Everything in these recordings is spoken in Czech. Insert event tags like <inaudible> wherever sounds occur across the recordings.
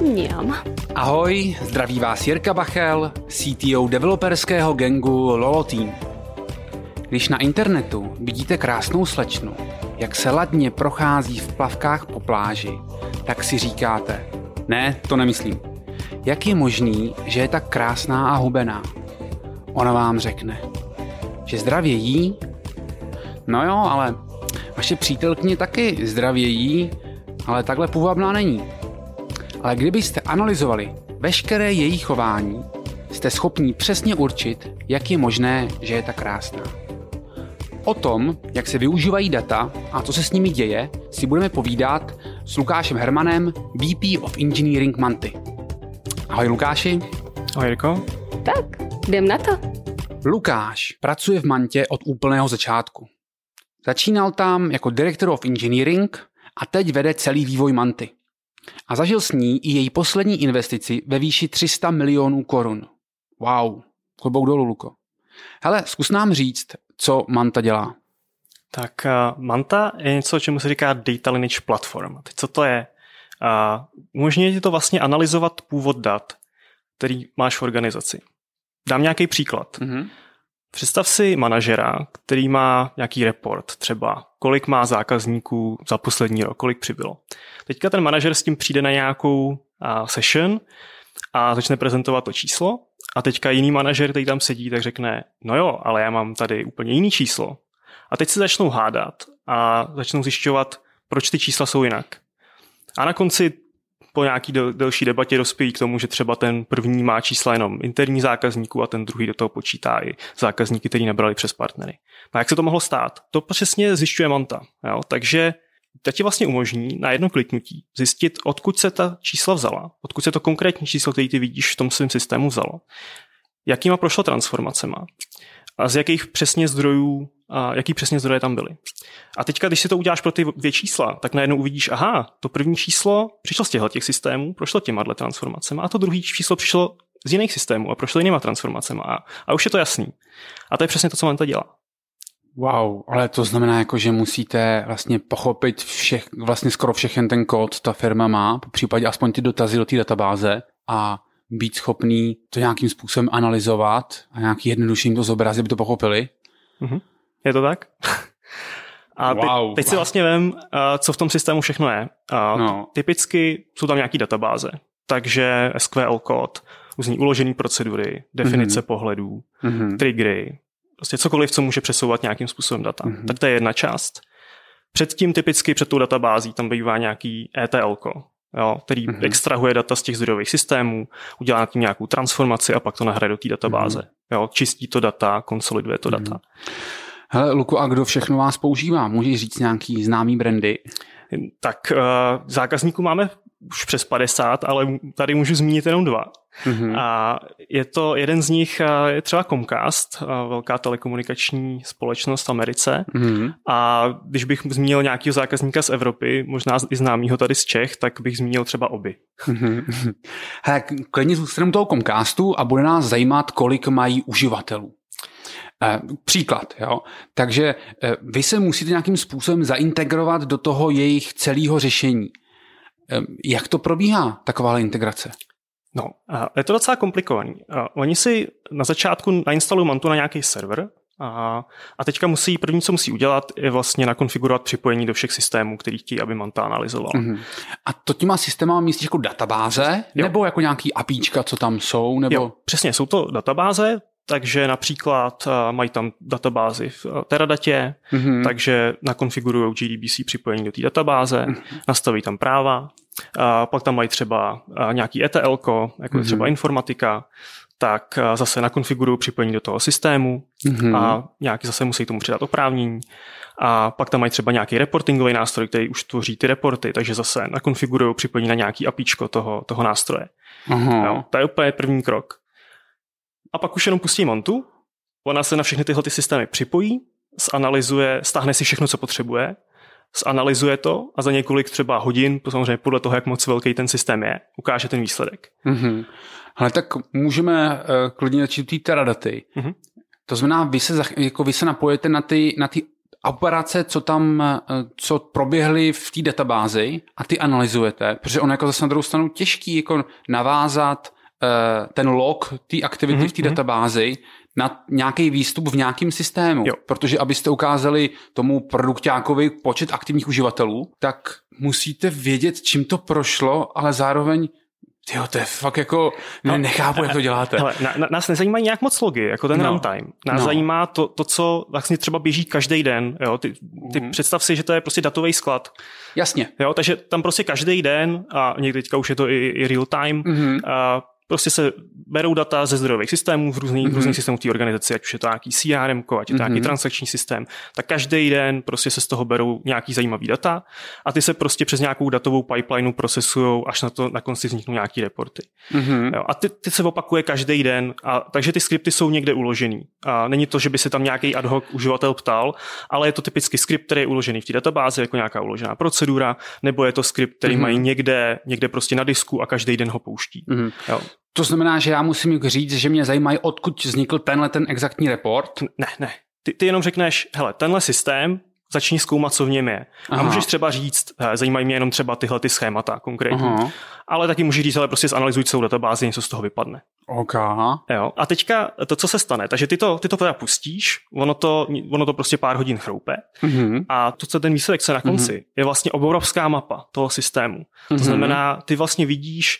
Mňam. Ahoj, zdraví vás Jirka Bachel, CTO developerského gengu Lolo Team. Když na internetu vidíte krásnou slečnu, jak se ladně prochází v plavkách po pláži, tak si říkáte, ne, to nemyslím. Jak je možný, že je tak krásná a hubená? Ona vám řekne, že zdravě jí? No jo, ale vaše přítelkyně taky zdravě jí, ale takhle půvabná není. Ale kdybyste analyzovali veškeré její chování, jste schopni přesně určit, jak je možné, že je tak krásná. O tom, jak se využívají data a co se s nimi děje, si budeme povídat s Lukášem Hermanem, VP of Engineering Manty. Ahoj Lukáši. Ahoj Jirko. Tak, jdem na to. Lukáš pracuje v Mantě od úplného začátku. Začínal tam jako Director of Engineering a teď vede celý vývoj Manty. A zažil s ní i její poslední investici ve výši 300 milionů korun. Wow, klobouk dolů, Luko. Hele, zkus nám říct, co Manta dělá. Tak uh, Manta je něco, čemu se říká Data Lineage Platform. Teď co to je? Uh, umožňuje ti to vlastně analyzovat původ dat, který máš v organizaci. Dám nějaký příklad. Mm-hmm. Představ si manažera, který má nějaký report, třeba kolik má zákazníků za poslední rok, kolik přibylo. Teďka ten manažer s tím přijde na nějakou session a začne prezentovat to číslo a teďka jiný manažer, který tam sedí, tak řekne, no jo, ale já mám tady úplně jiný číslo. A teď se začnou hádat a začnou zjišťovat, proč ty čísla jsou jinak. A na konci po nějaký del, delší debatě dospějí k tomu, že třeba ten první má čísla jenom interní zákazníků a ten druhý do toho počítá i zákazníky, který nebrali přes partnery. No a jak se to mohlo stát? To přesně zjišťuje Manta. Jo? Takže to ti vlastně umožní na jedno kliknutí zjistit, odkud se ta čísla vzala, odkud se to konkrétní číslo, který ty vidíš v tom svém systému vzalo, jakýma prošlo transformacema a z jakých přesně zdrojů, a jaký přesně zdroje tam byly. A teďka, když si to uděláš pro ty dvě čísla, tak najednou uvidíš, aha, to první číslo přišlo z těchto těch systémů, prošlo těma transformacemi, a to druhé číslo přišlo z jiných systémů a prošlo jinýma transformacemi. A, a už je to jasný. A to je přesně to, co to dělá. Wow, ale to znamená jako, že musíte vlastně pochopit všech, vlastně skoro všechen ten kód ta firma má, po případě aspoň ty dotazy do té databáze a být schopný to nějakým způsobem analyzovat a nějaký jednodušším to zobrazit, aby to pochopili. Mm-hmm. Je to tak? A teď, wow, teď si vlastně vím, co v tom systému všechno je. no. Typicky jsou tam nějaký databáze, takže SQL kód, různý uložený procedury, definice mm-hmm. pohledů, mm-hmm. triggery, prostě cokoliv, co může přesouvat nějakým způsobem data. Mm-hmm. Tak to je jedna část. Předtím typicky před tou databází tam bývá nějaký ETL, jo, který mm-hmm. extrahuje data z těch zdrojových systémů, udělá na tím nějakou transformaci a pak to nahraje do té databáze. Mm-hmm. Jo, čistí to data, konsoliduje to mm-hmm. data. Hele, Luku, a kdo všechno vás používá? Můžeš říct nějaký známý brandy? Tak uh, zákazníků máme už přes 50, ale tady můžu zmínit jenom dva. Mm-hmm. A je to, jeden z nich je třeba Comcast, velká telekomunikační společnost v Americe. Mm-hmm. A když bych zmínil nějakého zákazníka z Evropy, možná i známýho tady z Čech, tak bych zmínil třeba oby. Mm-hmm. Hele, klidně zůstaneme toho Comcastu a bude nás zajímat, kolik mají uživatelů. Eh, příklad, jo. Takže eh, vy se musíte nějakým způsobem zaintegrovat do toho jejich celého řešení. Eh, jak to probíhá, taková integrace? No, je to docela komplikovaný. Oni si na začátku nainstalují Mantu na nějaký server a, a teďka musí, první, co musí udělat, je vlastně nakonfigurovat připojení do všech systémů, který chtějí, aby Manta analyzoval. Mm-hmm. A to těma systémama myslíš jako databáze? Jo. Nebo jako nějaký APIčka, co tam jsou? Nebo... Jo, přesně, jsou to databáze, takže například uh, mají tam databázi v uh, Teradatě, mm-hmm. takže nakonfigurují GDBC připojení do té databáze, mm-hmm. nastaví tam práva, a pak tam mají třeba uh, nějaký ETL, jako mm-hmm. třeba informatika, tak zase nakonfigurují připojení do toho systému mm-hmm. a nějaký zase musí tomu přidat oprávnění. A pak tam mají třeba nějaký reportingový nástroj, který už tvoří ty reporty, takže zase nakonfigurují připojení na nějaký APIčko toho, toho nástroje. Uh-huh. Jo, to je úplně první krok a pak už jenom pustí Montu, ona se na všechny tyhle ty systémy připojí, zanalizuje, stáhne si všechno, co potřebuje, zanalizuje to a za několik třeba hodin, samozřejmě podle toho, jak moc velký ten systém je, ukáže ten výsledek. Mm-hmm. Ale tak můžeme uh, klidně začít ty teradaty. Mm-hmm. To znamená, vy se, jako vy se napojete na ty, na ty operace, co tam, eh, co proběhly v té databázi a ty analyzujete, protože ono jako zase na druhou stranu těžký jako navázat ten log té aktivity mm-hmm. v té mhm. databázi na nějaký výstup v nějakém systému. Jo. Protože abyste ukázali tomu produktákovi počet aktivních uživatelů, tak musíte vědět, čím to prošlo, ale zároveň Jo, to je fakt jako, no, nechápu, jak to děláte. Hele, na, na, nás nezajímají nějak moc logy, jako ten no, runtime. Nás no. zajímá to, to, co vlastně třeba běží každý den. Jo? Ty, ty mm. představ si, že to je prostě datový sklad. Jasně. Jo, takže tam prostě každý den, a někdy teďka už je to i, i real time, mm-hmm. a Prostě se berou data ze zdrojových systémů v různých, mm-hmm. různých systémů té organizace, ať už je to nějaký CRM, ať je to mm-hmm. nějaký transakční systém, tak každý den prostě se z toho berou nějaký zajímavý data a ty se prostě přes nějakou datovou pipeline procesují, až na to na konci vzniknou nějaký reporty. Mm-hmm. Jo, a ty, ty se opakuje každý den, a, takže ty skripty jsou někde uložený. A není to, že by se tam nějaký ad hoc uživatel ptal, ale je to typicky skript, který je uložený v té databázi jako nějaká uložená procedura, nebo je to skript, který mm-hmm. mají někde, někde prostě na disku a každý den ho pouští. Mm-hmm. Jo. To znamená, že já musím říct, že mě zajímají, odkud vznikl tenhle ten exaktní report? Ne, ne. Ty, ty jenom řekneš, hele, tenhle systém, začni zkoumat, co v něm je. Aha. A můžeš třeba říct, hele, zajímají mě jenom třeba tyhle ty schémata konkrétní. Aha. Ale taky můžeš říct, ale prostě zanalizuj celou databázi, něco z toho vypadne. OK. Jo. A teďka to, co se stane, takže ty to, ty to teda pustíš, ono to, ono to prostě pár hodin chroupe mm-hmm. a to, co ten výsledek se na konci, mm-hmm. je vlastně obrovská mapa toho systému. Mm-hmm. To znamená, ty vlastně vidíš,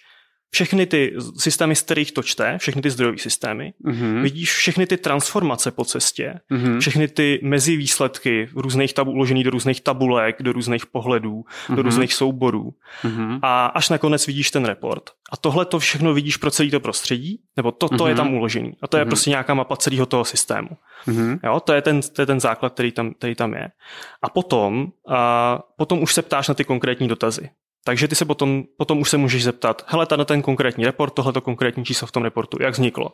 všechny ty systémy, z kterých to čte, všechny ty zdrojové systémy, mm-hmm. vidíš všechny ty transformace po cestě, mm-hmm. všechny ty mezi výsledky různých tabů uložený do různých tabulek, do různých pohledů, mm-hmm. do různých souborů. Mm-hmm. A až nakonec vidíš ten report. A tohle to všechno vidíš pro celý to prostředí, nebo toto mm-hmm. je tam uložený. A to je mm-hmm. prostě nějaká mapa celého toho systému. Mm-hmm. Jo, to je, ten, to je ten základ, který tam, který tam je. A potom, a potom už se ptáš na ty konkrétní dotazy. Takže ty se potom, potom už se můžeš zeptat, hele, tady ten konkrétní report, tohleto konkrétní číslo v tom reportu, jak vzniklo.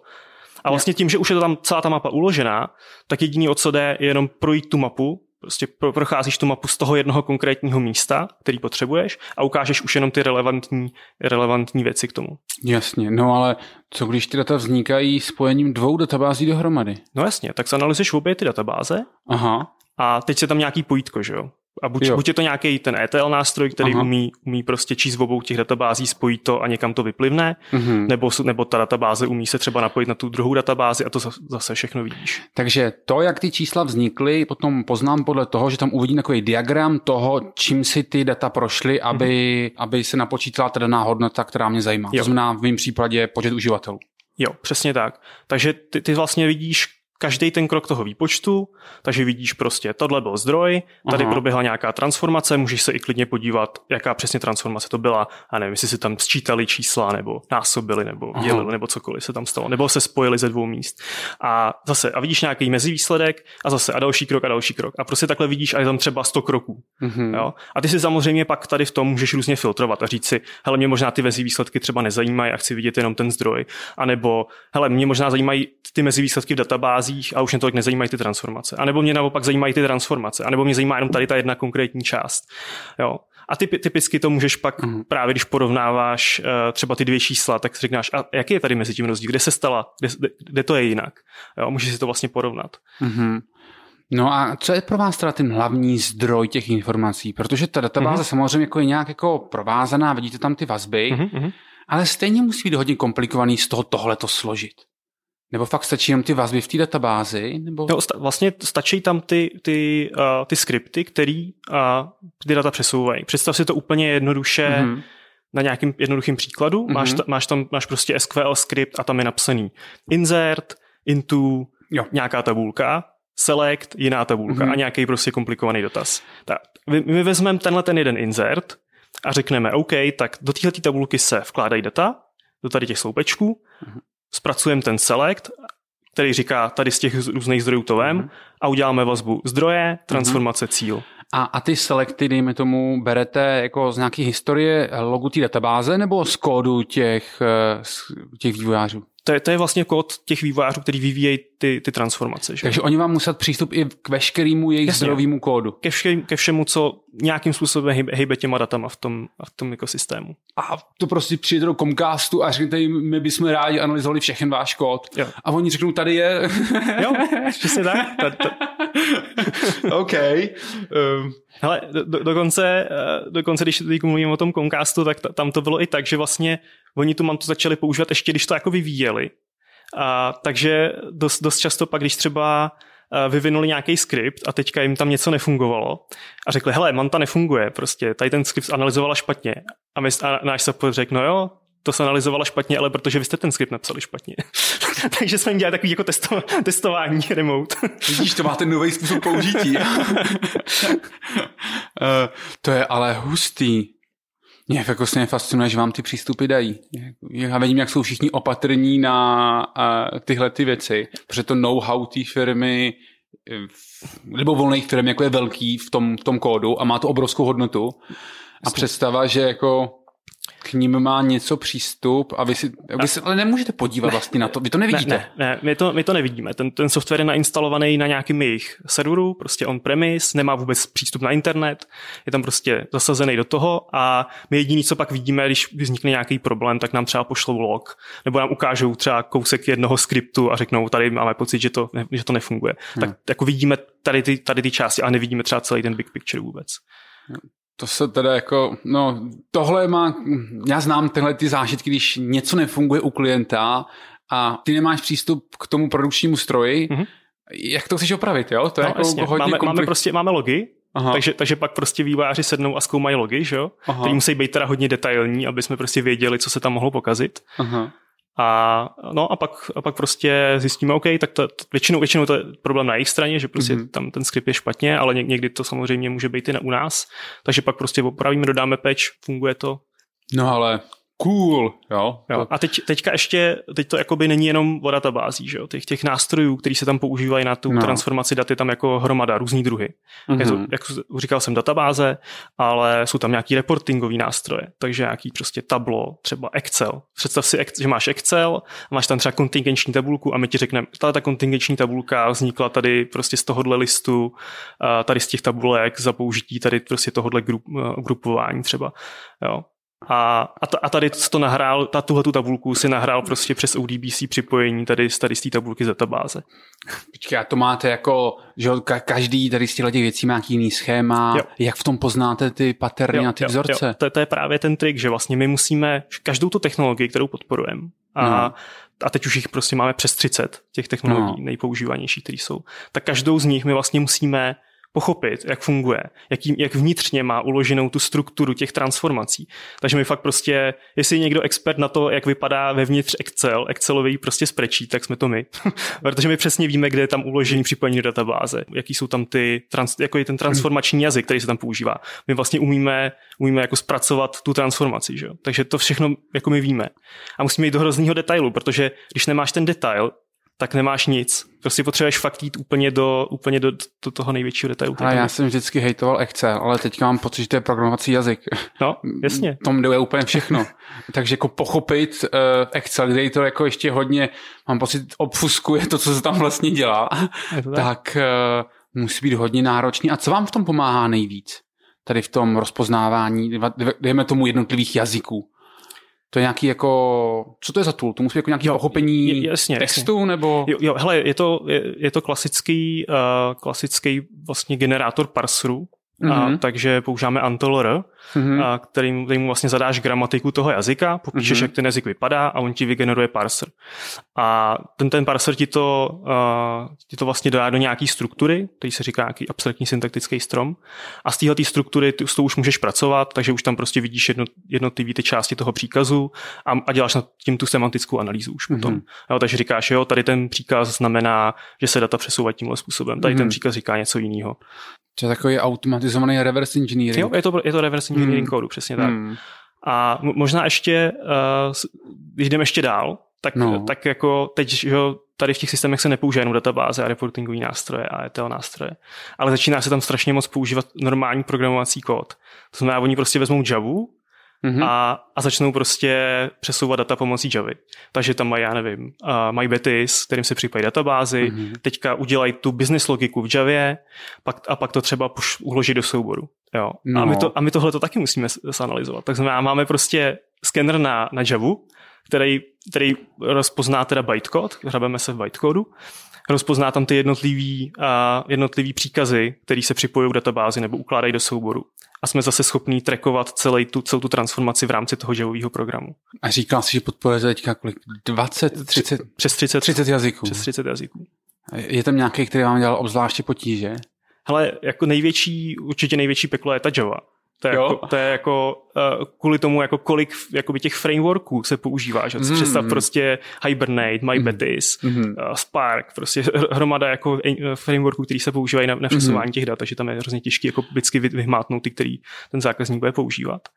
A vlastně tím, že už je to tam celá ta mapa uložená, tak jediný, o co jde, je jenom projít tu mapu, prostě procházíš tu mapu z toho jednoho konkrétního místa, který potřebuješ a ukážeš už jenom ty relevantní, relevantní věci k tomu. Jasně, no ale co když ty data vznikají spojením dvou databází dohromady? No jasně, tak zanalizuješ obě ty databáze Aha. a teď se tam nějaký pojítko, že jo? A buď, buď je to nějaký ten ETL nástroj, který umí, umí prostě číst v obou těch databází, spojit to a někam to vyplivne, mm-hmm. nebo, nebo ta databáze umí se třeba napojit na tu druhou databázi a to zase všechno vidíš. Takže to, jak ty čísla vznikly, potom poznám podle toho, že tam uvidím takový diagram toho, čím si ty data prošly, aby, mm-hmm. aby se napočítala ta daná hodnota, která mě zajímá. Jo. To znamená v mém případě počet uživatelů. Jo, přesně tak. Takže ty, ty vlastně vidíš, každý ten krok toho výpočtu, takže vidíš prostě, tohle byl zdroj, tady Aha. proběhla nějaká transformace, můžeš se i klidně podívat, jaká přesně transformace to byla, a nevím, jestli si tam sčítali čísla, nebo násobili, nebo dělili, nebo cokoliv se tam stalo, nebo se spojili ze dvou míst. A zase, a vidíš nějaký mezivýsledek, a zase, a další krok, a další krok. A prostě takhle vidíš, a je tam třeba 100 kroků. Mm-hmm. Jo? A ty si samozřejmě pak tady v tom můžeš různě filtrovat a říct si, hele, mě možná ty mezivýsledky třeba nezajímají a chci vidět jenom ten zdroj, a nebo hele, mě možná zajímají ty mezivýsledky v databázi, fázích a už mě tolik nezajímají ty transformace. A nebo mě naopak zajímají ty transformace. A nebo mě zajímá jenom tady ta jedna konkrétní část. Jo. A ty, typicky to můžeš pak mm. právě, když porovnáváš uh, třeba ty dvě čísla, tak si říkáš, a jaký je tady mezi tím rozdíl, kde se stala, kde, kde to je jinak. Jo, můžeš si to vlastně porovnat. Mm-hmm. No a co je pro vás teda ten hlavní zdroj těch informací? Protože ta databáze mm-hmm. samozřejmě jako je nějak jako provázaná, vidíte tam ty vazby, mm-hmm. ale stejně musí být hodně komplikovaný z toho tohleto složit. Nebo fakt stačí jenom ty vazby v té databázi? Nebo... No, sta- vlastně stačí tam ty, ty, uh, ty skripty, které uh, ty data přesouvají. Představ si to úplně jednoduše mm-hmm. na nějakým jednoduchým příkladu. Mm-hmm. Máš, ta, máš tam máš prostě SQL skript a tam je napsaný insert, into, jo. nějaká tabulka, select, jiná tabulka mm-hmm. a nějaký prostě komplikovaný dotaz. Tak, my, my vezmeme tenhle ten jeden insert a řekneme, OK, tak do téhle tabulky se vkládají data, do tady těch sloupečků, mm-hmm zpracujeme ten select, který říká tady z těch různých zdrojů to vem mm-hmm. a uděláme vazbu zdroje, transformace, mm-hmm. cíl. A, a ty selekty, dejme tomu, berete jako z nějaké historie logu té databáze nebo z kódu těch, eh, těch vývojářů? To je, to je vlastně kód těch vývojářů, který vyvíjejí ty, ty transformace. Že? Takže oni vám muset přístup i k veškerému jejich Jasně. zdrojovému kódu. Ke, vše, ke všemu, co nějakým způsobem hejbe, hejbe těma datama v tom, v tom ekosystému. A to prostě přijde do Comcastu a řeknete jim, my bychom rádi analyzovali všechny váš kód. Jo. A oni řeknou, tady je. <laughs> jo, přesně tak. Ta, ta, <laughs> OK. Um. Hele, do, dokonce, eh, dokonce, když teď mluvím o tom Comcastu, tak t- tam to bylo i tak, že vlastně oni tu mantu začali používat ještě, když to jako vyvíjeli. A, takže dost, dost často pak, když třeba eh, vyvinuli nějaký skript a teďka jim tam něco nefungovalo a řekli, hele, Manta nefunguje, prostě tady ten skript analyzovala špatně. A, my, a náš support řekl, no jo, to se analyzovala špatně, ale protože vy jste ten skript napsali špatně. <laughs> Takže jsme jim dělali takový jako testo, testování remote. <laughs> Vidíš, to má ten nový způsob použití. uh, <laughs> to je ale hustý. Mě jako se fascinuje, že vám ty přístupy dají. Já vidím, jak jsou všichni opatrní na uh, tyhle ty věci, protože to know-how té firmy nebo volných firm, jako je velký v tom, v tom kódu a má to obrovskou hodnotu. A představa, že jako k ním má něco přístup a vy si, vy si ale nemůžete podívat ne, vlastně na to, vy to nevidíte. Ne, ne, ne my, to, my to nevidíme. Ten, ten software je nainstalovaný na nějakým jejich serveru, prostě on-premise, nemá vůbec přístup na internet, je tam prostě zasazený do toho a my jediný, co pak vidíme, když vznikne nějaký problém, tak nám třeba pošlou log, nebo nám ukážou třeba kousek jednoho skriptu a řeknou, tady máme pocit, že to, že to nefunguje. Hmm. Tak jako vidíme tady ty, tady ty části a nevidíme třeba celý ten big picture vůbec. To se teda jako, no tohle má, já znám tyhle ty zážitky, když něco nefunguje u klienta a ty nemáš přístup k tomu produkčnímu stroji, mm-hmm. jak to chceš opravit, jo? To je no, jako jasně. hodně máme, komplik... máme, prostě, máme logy, Aha. Takže, takže pak prostě vývojáři sednou a zkoumají logy, že jo? Ty musí být teda hodně detailní, aby jsme prostě věděli, co se tam mohlo pokazit. Aha. A, no a pak, a pak prostě zjistíme, OK, tak to, to, většinou, většinou to je problém na jejich straně, že prostě mm-hmm. tam ten skript je špatně, ale někdy to samozřejmě může být i na, u nás, takže pak prostě opravíme, dodáme patch, funguje to. No ale Cool, jo. jo. A teď, teďka ještě, teď to jakoby není jenom o databází, že jo. Těch, těch nástrojů, které se tam používají na tu no. transformaci dat, je tam jako hromada, různý druhy. Mm-hmm. Je to, jak říkal jsem, databáze, ale jsou tam nějaký reportingové nástroje, takže nějaký prostě tablo, třeba Excel. Představ si, že máš Excel, máš tam třeba kontingenční tabulku a my ti řekneme, tato ta kontingenční tabulka vznikla tady prostě z tohohle listu, tady z těch tabulek za použití tady prostě tohohle grup, grupování třeba. Jo. A, a, tady to nahrál, ta, tuhle tu tabulku si nahrál prostě přes ODBC připojení tady, tady z té tabulky z databáze. Počkej, a to máte jako, že každý tady z těchto věcí má nějaký jiný schéma, jo. jak v tom poznáte ty paterny a ty jo, vzorce? Jo. To, to je právě ten trik, že vlastně my musíme každou tu technologii, kterou podporujeme, a, no. a teď už jich prostě máme přes 30 těch technologií no. nejpoužívanějších, které jsou, tak každou z nich my vlastně musíme pochopit, jak funguje, jak, jak vnitřně má uloženou tu strukturu těch transformací. Takže my fakt prostě, jestli je někdo expert na to, jak vypadá vevnitř Excel, Excelový prostě sprečí, tak jsme to my. <laughs> Protože my přesně víme, kde je tam uložený připojení do databáze, jaký jsou tam ty, trans, jako je ten transformační jazyk, který se tam používá. My vlastně umíme, umíme jako zpracovat tu transformaci, že? takže to všechno jako my víme. A musíme jít do hrozného detailu, protože když nemáš ten detail, tak nemáš nic. Prostě potřebuješ fakt jít úplně do, úplně do, do toho největšího detailu. A já jsem vždycky hejtoval Excel, ale teďka mám pocit, že to je programovací jazyk. No, <laughs> jasně. Tom jde úplně všechno. <laughs> Takže jako pochopit uh, Excel, kde je to jako ještě hodně, mám pocit, obfuskuje to, co se tam vlastně dělá, tak, <laughs> tak uh, musí být hodně náročný. A co vám v tom pomáhá nejvíc? Tady v tom rozpoznávání, dejme tomu jednotlivých jazyků. To je nějaký jako, co to je za tool? To musí být jako nějaký pochopení jasně, textu jasně. nebo? Jo, jo, hele, je to, je, je to klasický, uh, klasický vlastně generátor parserů, mm-hmm. a, mhm. takže používáme Antolr, mm-hmm. a, kterým, kterým vlastně zadáš gramatiku toho jazyka, popíšeš, mm-hmm. jak ten jazyk vypadá a on ti vygeneruje parser. A ten, ten parser ti to, uh, ti to vlastně dá do nějaký struktury, který se říká nějaký abstraktní syntaktický strom. A z téhle struktury ty, s tou už můžeš pracovat, takže už tam prostě vidíš jedno, jednotlivé ty části toho příkazu a, a děláš nad tím tu semantickou analýzu už potom. Mm-hmm. Jo, takže říkáš, jo, tady ten příkaz znamená, že se data přesouvají tímhle způsobem, tady mm-hmm. ten mhm. příkaz říká něco jiného. To je takový automatizovaný reverse engineering. Jo, je to, je to reverse engineering hmm. kódu, přesně tak. Hmm. A možná ještě, uh, když jdeme ještě dál, tak, no. tak jako teď, že tady v těch systémech se nepoužívá jenom databáze a reportingové nástroje a ETL nástroje, ale začíná se tam strašně moc používat normální programovací kód. To znamená, oni prostě vezmou Javu, mm-hmm. a, a začnou prostě přesouvat data pomocí Javy. Takže tam mají, já nevím, uh, mají Betis, kterým se připojí databázy, mm-hmm. teďka udělají tu business logiku v Javě pak, a pak to třeba uloží do souboru. Jo. No. A, my to, a my tohle to taky musíme zanalizovat. Tak znamená, máme prostě skener na, na Javu, který, který rozpozná teda bytecode, hrabeme se v bytecodu rozpozná tam ty jednotlivý, a jednotlivý příkazy, které se připojují k databázi nebo ukládají do souboru. A jsme zase schopní trackovat celý tu, celou tu transformaci v rámci toho javového programu. A říkal jsi, že podporuje teďka kolik? 20, 30? Přes 30, 30 jazyků. Přes 30 jazyků. Je tam nějaký, který vám dělal obzvláště potíže? Hele, jako největší, určitě největší peklo je ta Java. To je, jako, to je jako kvůli tomu, jako kolik jakoby těch frameworků se používá. Že? Mm. Představ prostě Hibernate, MyBetis, mm. Spark, prostě hromada jako frameworků, který se používají na, na přesování mm. těch dat, takže tam je hrozně těžké jako vždycky vyhmátnout ty, který ten zákazník bude používat.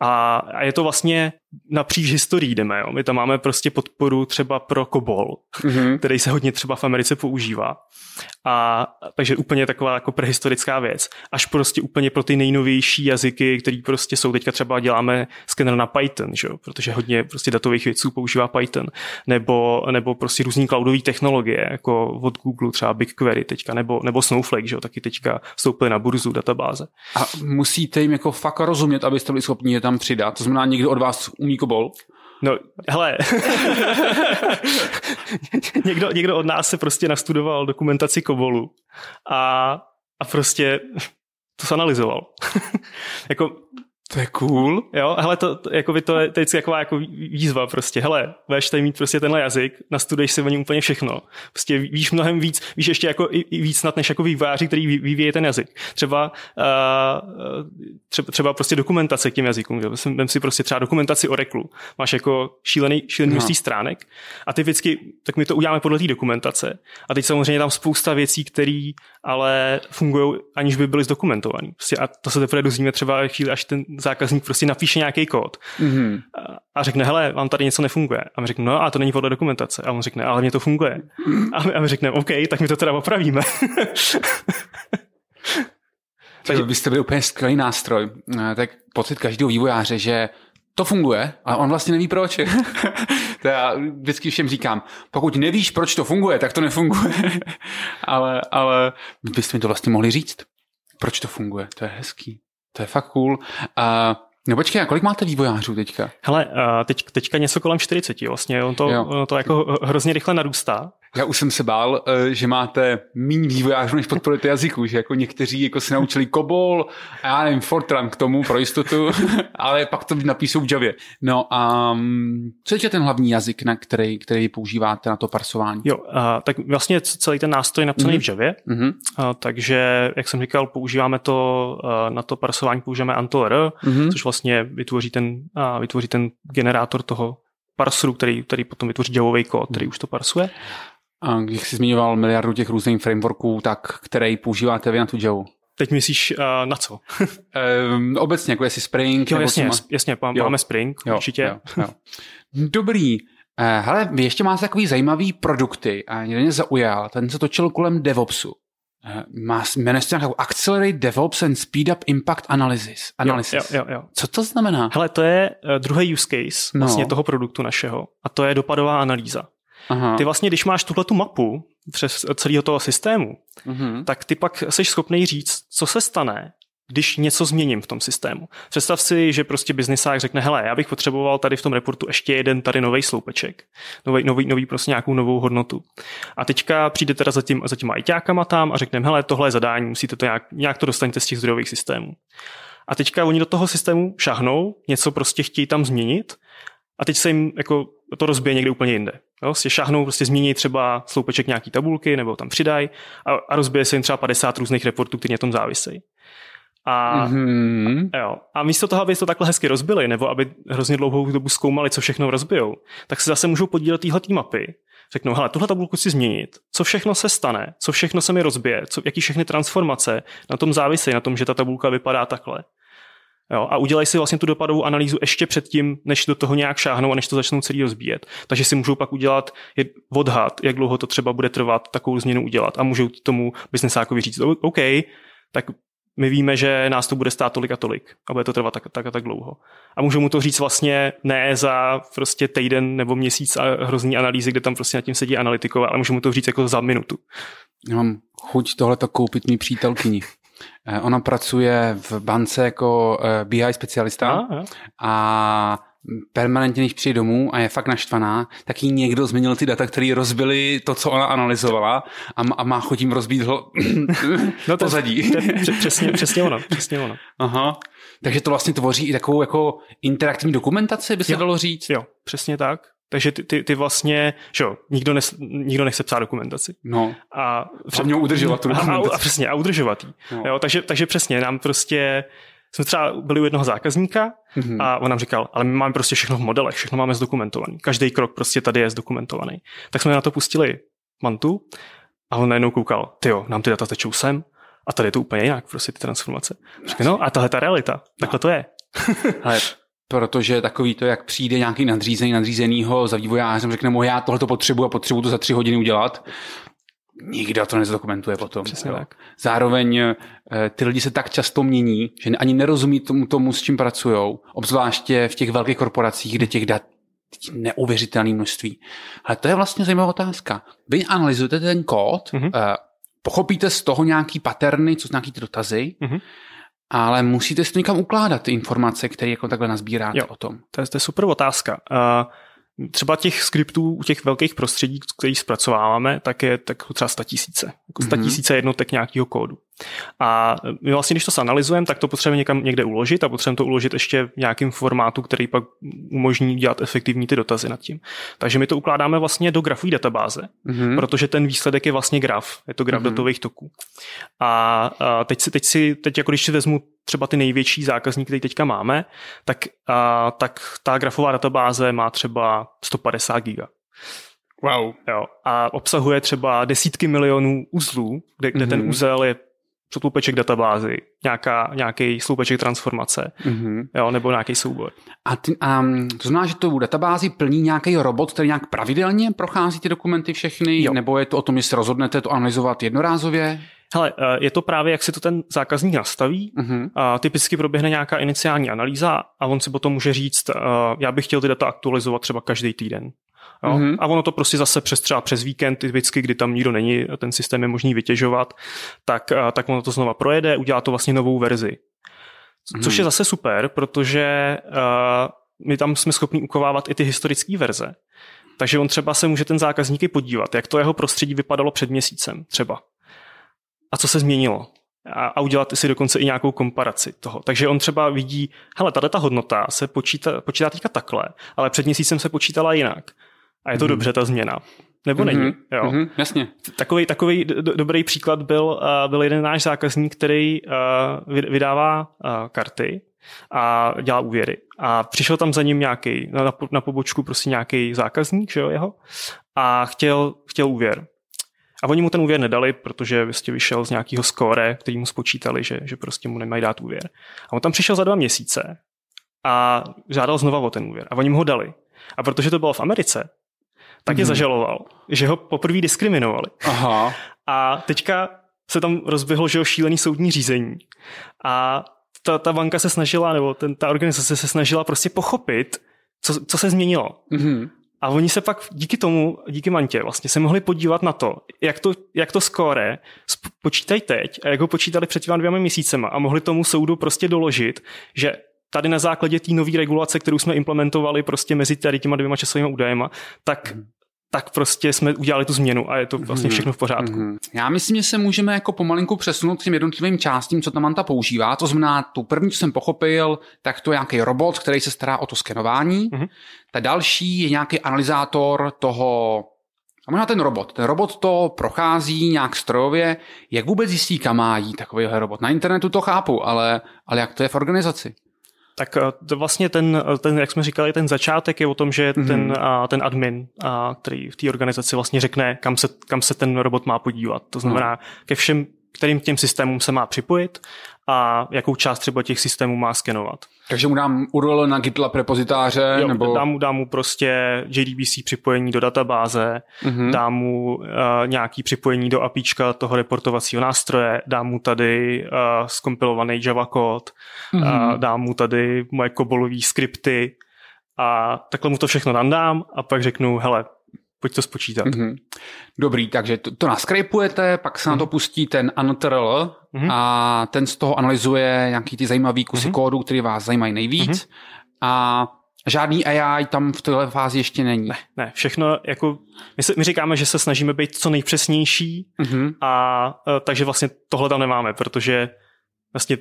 A, a je to vlastně napříč historií jdeme. Jo. My tam máme prostě podporu třeba pro COBOL, mm-hmm. který se hodně třeba v Americe používá. A takže úplně taková jako prehistorická věc. Až prostě úplně pro ty nejnovější jazyky, který prostě jsou teďka třeba děláme skener na Python, že? protože hodně prostě datových věců používá Python. Nebo, nebo prostě různý cloudové technologie, jako od Google třeba BigQuery teďka, nebo, nebo Snowflake, že? taky teďka vstoupili na burzu databáze. A musíte jim jako fakt rozumět, abyste byli schopni je tam přidat. To znamená, někdo od vás umí COBOL? No, hele, <laughs> někdo, někdo od nás se prostě nastudoval dokumentaci Kobolu a, a prostě to zanalizoval. <laughs> jako to je cool. Jo, hele, to, to, jako by to je teď taková jako výzva prostě. Hele, budeš tady mít prostě tenhle jazyk, nastuduješ si o něm úplně všechno. Prostě víš mnohem víc, víš ještě jako i, i víc snad než jako výváři, který vyvíjí ten jazyk. Třeba, uh, třeba, třeba prostě dokumentace k těm jazykům. Že? Vem si prostě třeba dokumentaci Oracle. Máš jako šílený, šílený no. stránek a ty vždycky, tak my to uděláme podle té dokumentace. A teď samozřejmě tam spousta věcí, které ale fungují, aniž by byly zdokumentované. Prostě a to se teprve dozvíme třeba chvíli, až ten zákazník prostě napíše nějaký kód mm-hmm. a řekne, hele, vám tady něco nefunguje. A my řekne, no a to není podle dokumentace. A on řekne, ale mě to funguje. A my, a my řekne, OK, tak my to teda opravíme. <laughs> Takže byste byli úplně skvělý nástroj. Eh, tak pocit každého vývojáře, že to funguje, ale on vlastně neví proč. <laughs> to já vždycky všem říkám, pokud nevíš, proč to funguje, tak to nefunguje. <laughs> ale, ale byste mi to vlastně mohli říct. Proč to funguje? To je hezký. To je fakt cool. Uh, No počkej, a kolik máte vývojářů teďka? Hele, teď, teďka něco kolem 40 vlastně, on to, on to jako hrozně rychle narůstá. Já už jsem se bál, eh, že máte méně vývojářů, než podporujete jazyku, že jako někteří jako se naučili COBOL a já nevím, Fortran k tomu pro jistotu, <laughs> ale pak to napíšou v Javě. No a um, co je ten hlavní jazyk, na který, který používáte na to parsování? Jo, a, tak vlastně celý ten nástroj je napsaný mm-hmm. v Javě, mm-hmm. a, takže, jak jsem říkal, používáme to, a, na to parsování používáme AntoR, mm-hmm. což vlastně vytvoří ten, a, vytvoří ten generátor toho parseru, který, který potom vytvoří javový kód, který už to parsuje. A když jsi zmiňoval miliardu těch různých frameworků, tak který používáte vy na tu Java? Teď myslíš uh, na co? um, <laughs> obecně, jako jestli Spring? Jo, jasně, má... jasně, máme jo. Spring, jo, určitě. Jo, jo. Dobrý. Uh, hele, vy ještě máte takový zajímavý produkty a mě mě zaujal, ten se točil kolem DevOpsu. Uh, má, jmenuje se nějakou Accelerate DevOps and Speed Up Impact Analysis. analysis. Jo, jo, jo, jo. Co to znamená? Hele, to je uh, druhý use case no. vlastně toho produktu našeho a to je dopadová analýza. Aha. Ty vlastně, když máš tuhle tu mapu přes celého toho systému, uh-huh. tak ty pak jsi schopný říct, co se stane, když něco změním v tom systému. Představ si, že prostě biznisák řekne, hele, já bych potřeboval tady v tom reportu ještě jeden tady nový sloupeček, nový, nový, nový prostě nějakou novou hodnotu. A teďka přijde teda za, tím, za těma ajťákama tam a řekneme, hele, tohle je zadání, musíte to nějak, nějak to dostaňte z těch zdrojových systémů. A teďka oni do toho systému šahnou, něco prostě chtějí tam změnit a teď se jim jako to rozbije někde úplně jinde. Jo, si šahnou, prostě změní třeba sloupeček nějaký tabulky nebo tam přidají a, a rozbije se jim třeba 50 různých reportů, které na tom závisejí. A, mm-hmm. jo. a místo toho, aby to takhle hezky rozbili, nebo aby hrozně dlouhou dobu zkoumali, co všechno rozbijou, tak se zase můžou podílet téhle mapy. Řeknou, hele, tuhle tabulku si změnit, co všechno se stane, co všechno se mi rozbije, co, jaký všechny transformace na tom závisejí, na tom, že ta tabulka vypadá takhle. Jo, a udělají si vlastně tu dopadovou analýzu ještě předtím, než do toho nějak šáhnou a než to začnou celý rozbíjet. Takže si můžou pak udělat odhad, jak dlouho to třeba bude trvat takovou změnu udělat. A můžou tomu biznesákovi říct, OK, tak my víme, že nás to bude stát tolik a tolik a bude to trvat tak, tak a tak dlouho. A můžou mu to říct vlastně ne za prostě týden nebo měsíc a hrozný analýzy, kde tam prostě nad tím sedí analytikové, ale můžou mu to říct jako za minutu. Já mám chuť tohleto koupit mý přítelkyni. Eh, ona pracuje v bance jako eh, BI specialista a, a permanentně, když přijde domů a je fakt naštvaná, tak jí někdo změnil ty data, které rozbily to, co ona analyzovala a, má, a má chodím rozbít hlo... <coughs> no to, pozadí. To je přesně, přesně ono, přesně ono. Aha. Takže to vlastně tvoří i takovou jako interaktivní dokumentaci, by se jo. dalo říct? Jo, přesně tak. Takže ty, ty, ty vlastně, že jo, nikdo, nes, nikdo nechce psát dokumentaci. No. A, a udržovat tu dokumentaci. A, a, a přesně, a udržovat ji. No. Jo, takže, takže přesně, nám prostě jsme třeba byli u jednoho zákazníka mm-hmm. a on nám říkal, ale my máme prostě všechno v modelech, všechno máme zdokumentovaný. Každý krok prostě tady je zdokumentovaný. Tak jsme na to pustili mantu a on najednou koukal, ty jo, nám ty data tečou sem a tady je to úplně jinak, prostě ty transformace. Říkal, no a tohle je ta realita, takhle to je. <laughs> ale protože takový to, jak přijde nějaký nadřízený nadřízenýho za vývojářem, řekne mu, já tohle to potřebuji a potřebuji to za tři hodiny udělat, nikdo to nezdokumentuje potom. Přesně tak. Zároveň eh, ty lidi se tak často mění, že ani nerozumí tomu, tomu s čím pracují, obzvláště v těch velkých korporacích, kde těch dat neuvěřitelné množství. Ale to je vlastně zajímavá otázka. Vy analyzujete ten kód, mm-hmm. pochopíte z toho nějaký paterny, co jsou nějaký ty dotazy, mm-hmm. Ale musíte si to někam ukládat, ty informace, které jako takhle nazbíráte jo, o tom. To je, to je super otázka. Uh, Třeba těch skriptů u těch velkých prostředí, který zpracováváme, tak je tak třeba 100 tisíce. Jako 100 mhm. tisíce jednotek nějakého kódu. A my vlastně, když to zanalizujeme, tak to potřebujeme někam někde uložit a potřebujeme to uložit ještě v nějakém formátu, který pak umožní dělat efektivní ty dotazy nad tím. Takže my to ukládáme vlastně do grafové databáze, mm-hmm. protože ten výsledek je vlastně graf, je to graf mm-hmm. datových toků. A, a teď si, teď si, teď jako když si vezmu třeba ty největší zákazníky, které teďka máme, tak, a, tak ta grafová databáze má třeba 150 giga. Wow. Jo. A obsahuje třeba desítky milionů uzlů, kde, kde mm-hmm. ten úzel je sloupeček databázy, nějaká, nějaký sloupeček transformace, mm-hmm. jo, nebo nějaký soubor. A, ty, a to znamená, že tu databázi plní nějaký robot, který nějak pravidelně prochází ty dokumenty všechny, jo. nebo je to o tom, jestli rozhodnete to analyzovat jednorázově? Hele, eh, je to právě, jak si to ten zákazník nastaví. Uh-huh. A typicky proběhne nějaká iniciální analýza a on si potom může říct, eh, já bych chtěl ty data aktualizovat třeba každý týden. Jo? Mm-hmm. A ono to prostě zase přes třeba přes víkend, vždycky, kdy tam nikdo není, ten systém je možný vytěžovat, tak, tak ono to znova projede, udělá to vlastně novou verzi. Mm-hmm. Což je zase super, protože uh, my tam jsme schopni ukovávat i ty historické verze. Takže on třeba se může ten zákazník i podívat, jak to jeho prostředí vypadalo před měsícem třeba. A co se změnilo. A, a udělat si dokonce i nějakou komparaci toho. Takže on třeba vidí, hele, tady ta hodnota se počítá, počítá teďka takhle, ale před měsícem se počítala jinak a je to mm-hmm. dobře ta změna. Nebo mm-hmm. není? Jo. Mm-hmm, jasně. Takový, takový do, dobrý příklad byl, uh, byl jeden náš zákazník, který uh, vydává uh, karty a dělá úvěry. A přišel tam za ním nějaký, na, na pobočku prostě nějaký zákazník, že jo, jeho, a chtěl, chtěl úvěr. A oni mu ten úvěr nedali, protože vlastně vyšel z nějakého skóre, který mu spočítali, že, že prostě mu nemají dát úvěr. A on tam přišel za dva měsíce a žádal znova o ten úvěr. A oni mu ho dali. A protože to bylo v Americe, tak je mm. zažaloval, že ho poprvé diskriminovali. Aha. <laughs> A teďka se tam rozběhlo, že ho šílený soudní řízení. A ta, ta banka se snažila, nebo ten, ta organizace se snažila prostě pochopit, co, co se změnilo. Mm-hmm. A oni se pak díky tomu, díky Mantě vlastně se mohli podívat na to, jak to, jak to skóre počítají teď a jak ho počítali před těma dvěma měsícema a mohli tomu soudu prostě doložit, že tady na základě té nové regulace, kterou jsme implementovali prostě mezi tady těma dvěma časovými údajema, tak mm tak prostě jsme udělali tu změnu a je to vlastně mhm. všechno v pořádku. Mm-hmm. Já myslím, že se můžeme jako pomalinku přesunout k těm jednotlivým částím, co ta Manta používá. To znamená, tu první, co jsem pochopil, tak to je nějaký robot, který se stará o to skenování. Mm-hmm. Ta další je nějaký analyzátor toho a možná ten robot. Ten robot to prochází nějak strojově. Jak vůbec zjistí, kam má jít takovýhle robot? Na internetu to chápu, ale, ale jak to je v organizaci? Tak eh, to vlastně ten, eh, ten, jak jsme říkali, ten začátek je o tom, že mm-hmm. ten, a, ten admin, a, který v té organizaci vlastně řekne, kam se, kam se ten robot má podívat. To znamená, no. ke všem, kterým těm systémům se má připojit a jakou část třeba těch systémů má skenovat. Takže mu dám URL na GitLab repozitáře? Jo, nebo... dám, mu, dám mu prostě JDBC připojení do databáze, mm-hmm. dám mu uh, nějaký připojení do APIčka toho reportovacího nástroje, dám mu tady uh, skompilovaný Java kód, mm-hmm. uh, dám mu tady moje kobolové skripty a takhle mu to všechno nandám a pak řeknu, hele, pojď to spočítat. Mm-hmm. Dobrý, takže to, to naskripujete, pak se mm-hmm. na to mhm. pustí ten untrl mm-hmm. a ten z toho analyzuje nějaký ty zajímavý kusy mm-hmm. kódu, který vás zajímají nejvíc mm-hmm. a Žádný AI tam v téhle fázi ještě není. Ne, ne, všechno jako, my, se, my říkáme, že se snažíme být co nejpřesnější Mhm. a e, takže vlastně tohle tam nemáme, protože vlastně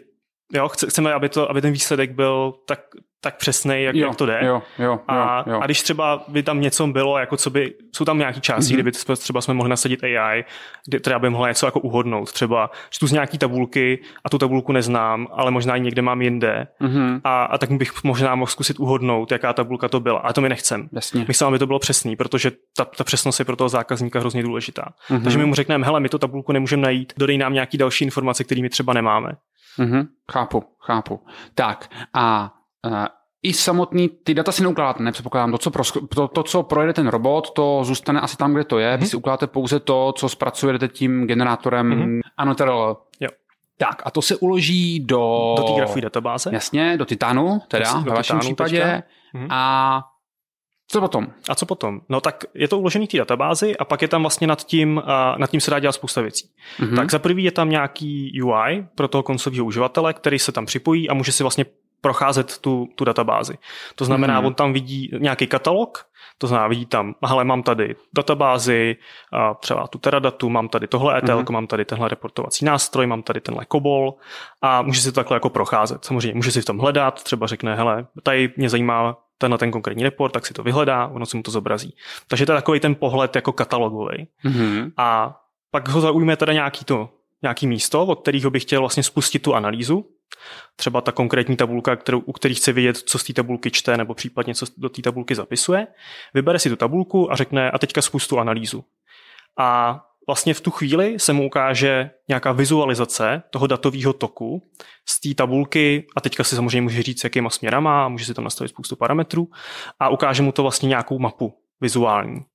jo, chce- chceme, aby, to, aby ten výsledek byl tak, tak přesný, jak, jak to jde. Jo, jo, A, jo, jo. a když třeba by tam něco bylo, jako co by, jsou tam nějaký části, Mhm. mm-hmm. kdyby třeba, jsme mohli nasadit AI, kde která by mohla něco jako uhodnout. Třeba čtu z nějaký tabulky a tu tabulku neznám, ale možná ji někde mám jinde. Mhm. A, a tak bych možná mohl zkusit uhodnout, jaká tabulka to byla. A to my nechcem. Jasně. My chceme, aby to bylo přesný, protože ta, ta přesnost je pro toho zákazníka hrozně důležitá. Mhm. Takže my mu řekneme, hele, my tu tabulku nemůžeme najít, dodej nám nějaký další informace, které my třeba nemáme. Mhm, chápu, chápu. Tak a uh, i samotný, ty data si neukládáte, nepředpokládám, to co, prosko, to, to, co projede ten robot, to zůstane asi tam, kde to je, mm-hmm. vy si ukládáte pouze to, co zpracujete tím generátorem Mhm. mm-hmm. Anoterl. Jo. Tak a to se uloží do... Do té grafové databáze. Jasně, do Titanu, teda Do- do ve vašem případě. teďka. Mhm. A co potom? A co potom? No tak je to uložený v té databázi a pak je tam vlastně nad tím, uh, nad tím se dá dělat spousta věcí. Mhm. Hmm. Tak za prvý je tam nějaký UI pro toho koncového uživatele, který se tam připojí a může si vlastně procházet tu, tu databázi. To znamená, hmm. on tam vidí nějaký katalog, to znamená, vidí tam, hele, mám tady databázi, a třeba tu Teradatu, mám tady tohle ETL, Mhm. mám tady tenhle reportovací nástroj, mám tady tenhle COBOL a může si to takhle jako procházet. Samozřejmě může si v tom hledat, třeba řekne, hele, tady mě zajímá tenhle ten konkrétní report, tak si to vyhledá, ono si mu to zobrazí. Takže to je takový ten pohled jako katalogový. Mhm. A pak ho zaujme teda nějaký to, nějaký místo, od kterého bych chtěl vlastně spustit tu analýzu. Třeba ta konkrétní tabulka, kterou, u který chce vědět, co z té tabulky čte, nebo případně co do té tabulky zapisuje. Vybere si tu tabulku a řekne, a teďka spust tu analýzu. A vlastně v tu chvíli se mu ukáže nějaká vizualizace toho datového toku z té tabulky a teďka si samozřejmě může říct, jakýma směrama, může si tam nastavit spoustu parametrů a ukáže mu to vlastně nějakou mapu vizuální.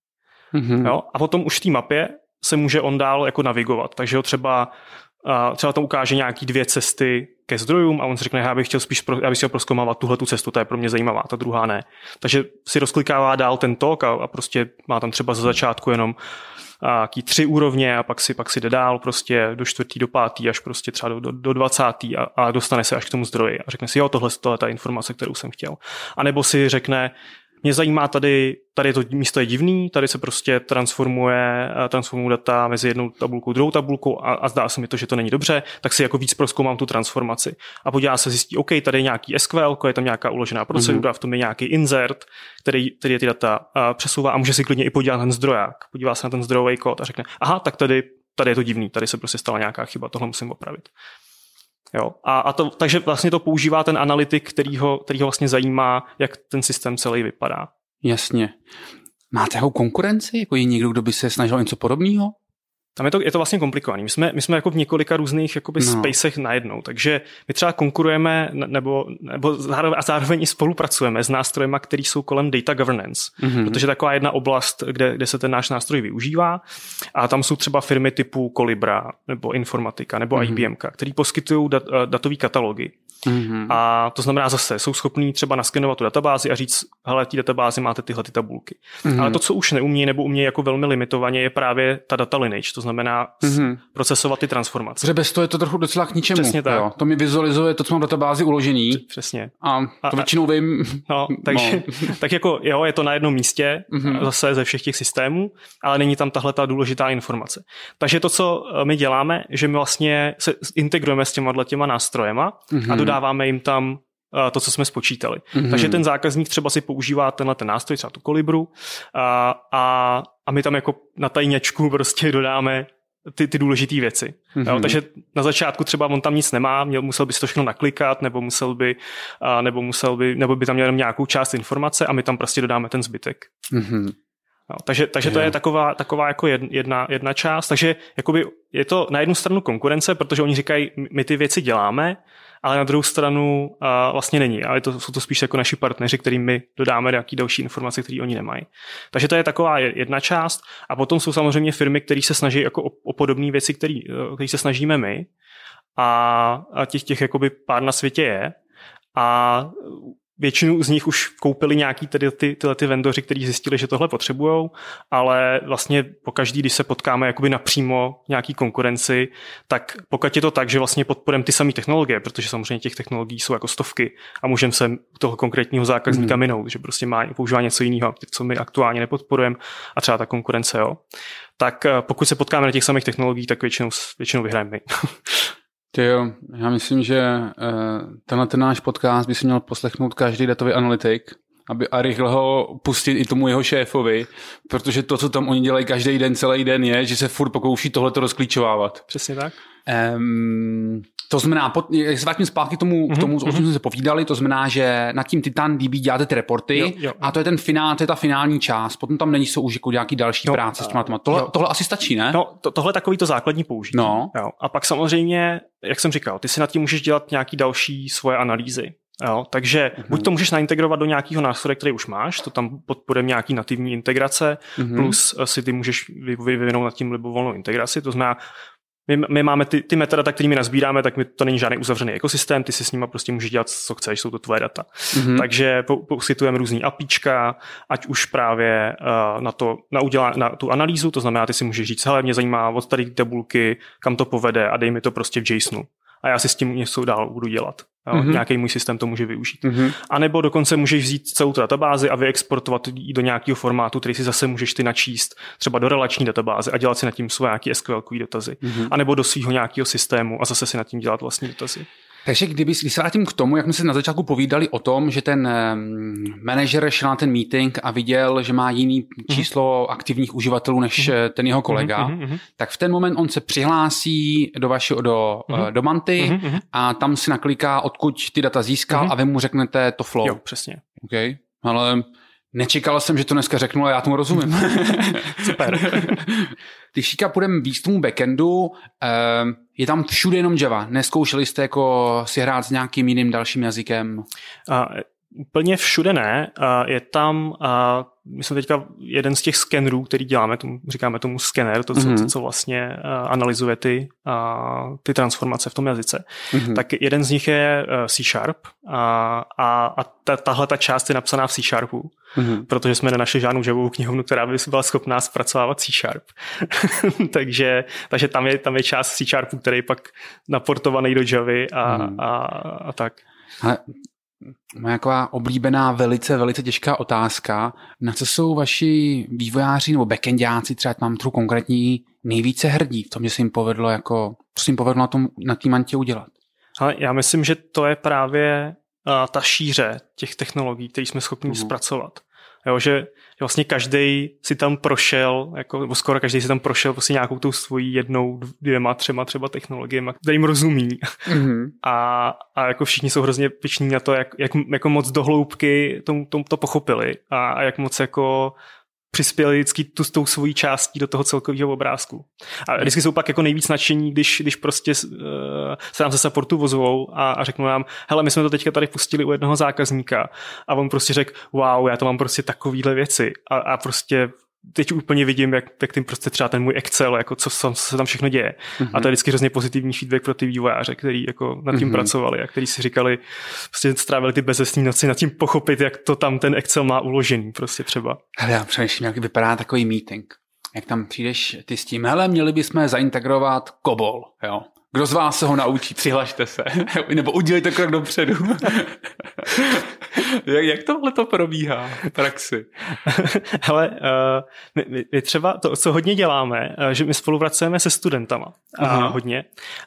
Mhm. Jo? A potom už v té mapě se může on dál jako navigovat. Takže ho třeba, a třeba to ukáže nějaký dvě cesty ke zdrojům a on si řekne, já bych chtěl spíš pro, já bych chtěl proskoumávat tuhle tu cestu, to je pro mě zajímavá, ta druhá ne. Takže si rozklikává dál ten tok a, a prostě má tam třeba za začátku jenom a, jaký tři úrovně a pak si, pak si jde dál prostě do čtvrtý, do pátý, až prostě třeba do, do, do dvacátý a, a dostane se až k tomu zdroji a řekne si, jo, tohle je ta informace, kterou jsem chtěl. A nebo si řekne, mě zajímá tady, tady to místo je divný, tady se prostě transformuje, eh, transformují data mezi jednou tabulkou, druhou tabulkou a, a zdá se mi to, že to není dobře, tak si jako víc proskoumám tu transformaci. A podívá se, zjistí, OK, tady je nějaký SQL, je tam nějaká uložená procedura, mm-hmm. v tom je nějaký insert, který, který ty data uh, přesouvá a může si klidně i podívat na ten zdroják. Podívá se na ten zdrojový kód a řekne, aha, tak tady, tady je to divný, tady se prostě stala nějaká chyba, tohle musím opravit. Jo. A, a to, takže vlastně to používá ten analytik, který ho, který ho vlastně zajímá, jak ten systém celý vypadá. Jasně. Máte ho konkurenci? Jako je někdo, kdo by se snažil něco podobného? Tam je to, je to vlastně komplikovaný. My jsme, my jsme jako v několika různých jakoby No. spacech najednou, takže my třeba konkurujeme ne- nebo, nebo zároveň, a zároveň i spolupracujeme s nástrojema, které jsou kolem data governance, Mhm. mm-hmm. protože taková jedna oblast, kde, kde se ten náš nástroj využívá a tam jsou třeba firmy typu Colibra nebo Informatika nebo Mhm. mm-hmm. IBM, který poskytují dat, eh, datové katalogy. Mhm. A to znamená zase, jsou schopní třeba naskenovat tu databázi a říct, hele, v té databázi máte tyhle ty tabulky. Mhm. Mm-hmm. Ale to, co už neumí nebo umí jako velmi limitovaně, je právě ta data lineage, to znamená Mhm. mm-hmm. procesovat ty transformace. Protože bez toho je to trochu docela k ničemu. Přesně tak. Jo. To mi vizualizuje to, co mám v databázi uložený Přesně. a to A- většinou vím. No, takže, no. <laughs> tak jako jo, je to na jednom místě, Mhm. mm-hmm. zase ze všech těch systémů, ale není tam tahle ta důležitá informace. Takže to, co eh, my děláme, že my vlastně se integrujeme s těma těma nástrojema Mhm. mm-hmm. a dodáváme jim tam eh, to, co jsme spočítali. Mhm. Mm-hmm. Takže ten zákazník třeba si používá tenhle ten nástroj, třeba tu kolibru a, a, a my tam jako na tajněčku prostě dodáme ty, ty důležité věci. Mhm. Mm-hmm. Jo, takže na začátku třeba on tam nic nemá, měl, musel by si to všechno naklikat, nebo musel by, a, nebo musel by, nebo by tam měl jenom nějakou část informace a my tam prostě dodáme ten zbytek. Mhm. Jo, takže takže to Jo. je taková, taková jako jed- jedna, jedna část. Takže jakoby je to na jednu stranu konkurence, protože oni říkají, my ty věci děláme, ale na druhou stranu a, vlastně není. Ale to, jsou to spíš jako naši partneři, kterým my dodáme nějaké další informace, které oni nemají. Takže to je taková je- jedna část. A potom jsou samozřejmě firmy, které se snaží jako o, o podobné věci, které se snažíme my. A, a těch, těch jakoby pár na světě je. A Většinu z nich už koupili nějaký tedy ty, tyhle ty vendoři, kteří zjistili, že tohle potřebují, ale vlastně po každý, když se potkáme jakoby napřímo nějaký konkurenci, tak pokud je to tak, že vlastně podporujeme ty samé technologie, protože samozřejmě těch technologií jsou jako stovky a můžeme se toho konkrétního zákazníka hmm. minout, že prostě má používá něco jiného, co my aktuálně nepodporujeme a třeba ta konkurence, jo. Tak eh, pokud se potkáme na těch samých technologiích, tak většinou, většinou vyhrajeme my. <laughs> Ty jo, já myslím, že uh, tenhle ten náš podcast by si měl poslechnout každý datový analytik, aby a rychle ho pustit i tomu jeho šéfovi, protože to, co tam oni dělají každý den, celý den je, že se furt pokouší tohleto rozklíčovávat. Přesně tak. Um, to znamená, jak se vrátím zpátky k tomu, mm-hmm, k tomu, o čem jsme se povídali, to znamená, že nad tím Titan DB děláte ty reporty jo, jo. a to je ten finál, to je ta finální část. Potom tam není jsou už jako nějaký další no, práce s těma tohle, tohle asi stačí, ne? No, to, tohle je takový to základní použití. No. Jo. A pak samozřejmě, jak jsem říkal, ty si nad tím můžeš dělat nějaký další svoje analýzy. Jo, takže uh-huh. buď to můžeš naintegrovat do nějakého nástroje, který už máš, to tam podporuje nějaký nativní integrace, uh-huh. plus si ty můžeš vyvinout nad tím libovolnou integraci, to znamená, my, my máme ty, ty metadata, kterými nazbíráme, tak my, to není žádný uzavřený ekosystém, ty si s nimi prostě můžeš dělat, co chceš, jsou to tvoje data. Mm-hmm. Takže poskytujeme různý apíčka, ať už právě uh, na, to, na, udělá, na tu analýzu, to znamená, ty si můžeš říct, hele, mě zajímá od tady tabulky, kam to povede a dej mi to prostě v JSONu. A já si s tím něco dál budu dělat. Jo, mm-hmm. Nějaký můj systém to může využít. Mm-hmm. A nebo dokonce můžeš vzít celou tu databázi a vyexportovat ji do nějakého formátu, který si zase můžeš ty načíst třeba do relační databáze a dělat si nad tím svoje nějaké SQL dotazy. Mm-hmm. A nebo do svého nějakého systému a zase si nad tím dělat vlastní dotazy. Takže kdyby, když se vrátím k tomu, jak jsme se na začátku povídali o tom, že ten manažer šel na ten meeting a viděl, že má jiný mm-hmm. číslo aktivních uživatelů než mm-hmm. ten jeho kolega, mm-hmm. tak v ten moment on se přihlásí do vašeho, do, mm-hmm. do Manty mm-hmm. a tam si nakliká, odkud ty data získal mm-hmm. a vy mu řeknete to flow. Jo, přesně. OK, ale Nečekal jsem, že to dneska řeknu, ale já tomu rozumím. <laughs> <laughs> Super. Když šíka půjdeme víc tomu backendu, ehm, je tam všude jenom Java. Neskoušeli jste jako si hrát s nějakým jiným dalším jazykem? A, úplně všude ne. A je tam, a my jsme teďka jeden z těch skenerů, který děláme, tomu, říkáme tomu skener, to, co, mm-hmm. co vlastně analyzuje ty, a, ty transformace v tom jazyce. Mm-hmm. Tak jeden z nich je C Sharp a, a, a ta, tahle ta část je napsaná v C Sharpu mm-hmm. protože jsme nenašli žádnou javovou knihovnu, která by byla schopná zpracovat C Sharp. <laughs> takže takže tam, je, tam je část C Sharpu, který je pak naportovaný do Javy a, mm. a, a tak. Ale Moje taková oblíbená, velice, velice těžká otázka. Na co jsou vaši vývojáři nebo backendáci, třeba mám trochu konkrétní, nejvíce hrdí v tom, že se jim povedlo jako, co se jim povedlo na, tom, na tým Antě udělat? Ale já myslím, že to je právě ta šíře těch technologií, které jsme schopni uh-huh. zpracovat. Jo, že vlastně každý si tam prošel, jako, nebo skoro každý si tam prošel prostě nějakou tou svojí jednou, dvěma, třema třeba technologiemi, kterým rozumí. Mm-hmm. <laughs> A, a jako všichni jsou hrozně piční na to, jak, jak jako moc dohloubky to, to, to pochopili a, a jak moc jako přispěli vždycky tu s tou svojí částí do toho celkového obrázku. A vždycky jsou pak jako nejvíc nadšení, když, když prostě uh, se nám ze supportu vozvou a, a řeknou nám, hele, my jsme to teďka tady pustili u jednoho zákazníka a on prostě řekl, wow, já to mám prostě takovýhle věci a, a prostě teď úplně vidím, jak, jak tím prostě třeba ten můj Excel, jako co, co se tam všechno děje. Mm-hmm. A to je vždycky hrozně pozitivní feedback pro ty vývojáře, kteří jako nad tím mm-hmm. pracovali a kteří si říkali, prostě strávili ty bezesní noci nad tím pochopit, jak to tam ten Excel má uložený prostě třeba. Hele, já přemýšlím, jak vypadá takový meeting. Jak tam přijdeš ty s tím, hele, měli bychom zaintegrovat Kobol, jo. Kdo z vás se ho naučí? Přihlašte se. <laughs> Nebo udělejte krok dopředu. <laughs> jak, jak tohle to probíhá v praxi? <laughs> Hele, uh, my, my třeba to, co hodně děláme, uh, že my spolupracujeme se studentama uh, hodně.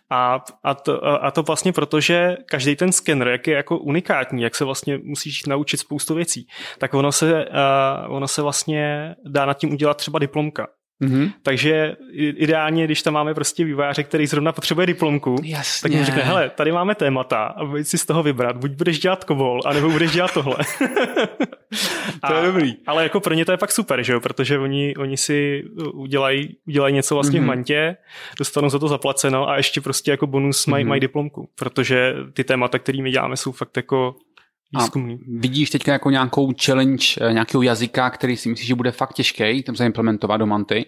A, a, to, a to vlastně proto, že každý ten skener, jak je jako unikátní, jak se vlastně musíš naučit spoustu věcí, tak ono se, uh, ono se vlastně dá nad tím udělat třeba diplomka. Mm-hmm. Takže ideálně, když tam máme prostě vývojáře, který zrovna potřebuje diplomku, Jasně. tak mu řekne, hele, tady máme témata a budeš si z toho vybrat, buď budeš dělat kobol, anebo budeš dělat tohle. <laughs> to je dobrý. Ale jako pro ně to je fakt super, že jo? protože oni, oni si udělají, udělají něco vlastně mm-hmm. v mhm. mantě, dostanou za to zaplaceno a ještě prostě jako bonus mají, mm-hmm. mají diplomku, protože ty témata, kterými děláme, jsou fakt jako výzkumný. A vidíš teďka jako nějakou challenge eh, nějakého jazyka, který si myslíš, že bude fakt těžký tam zaimplementovat do Manty?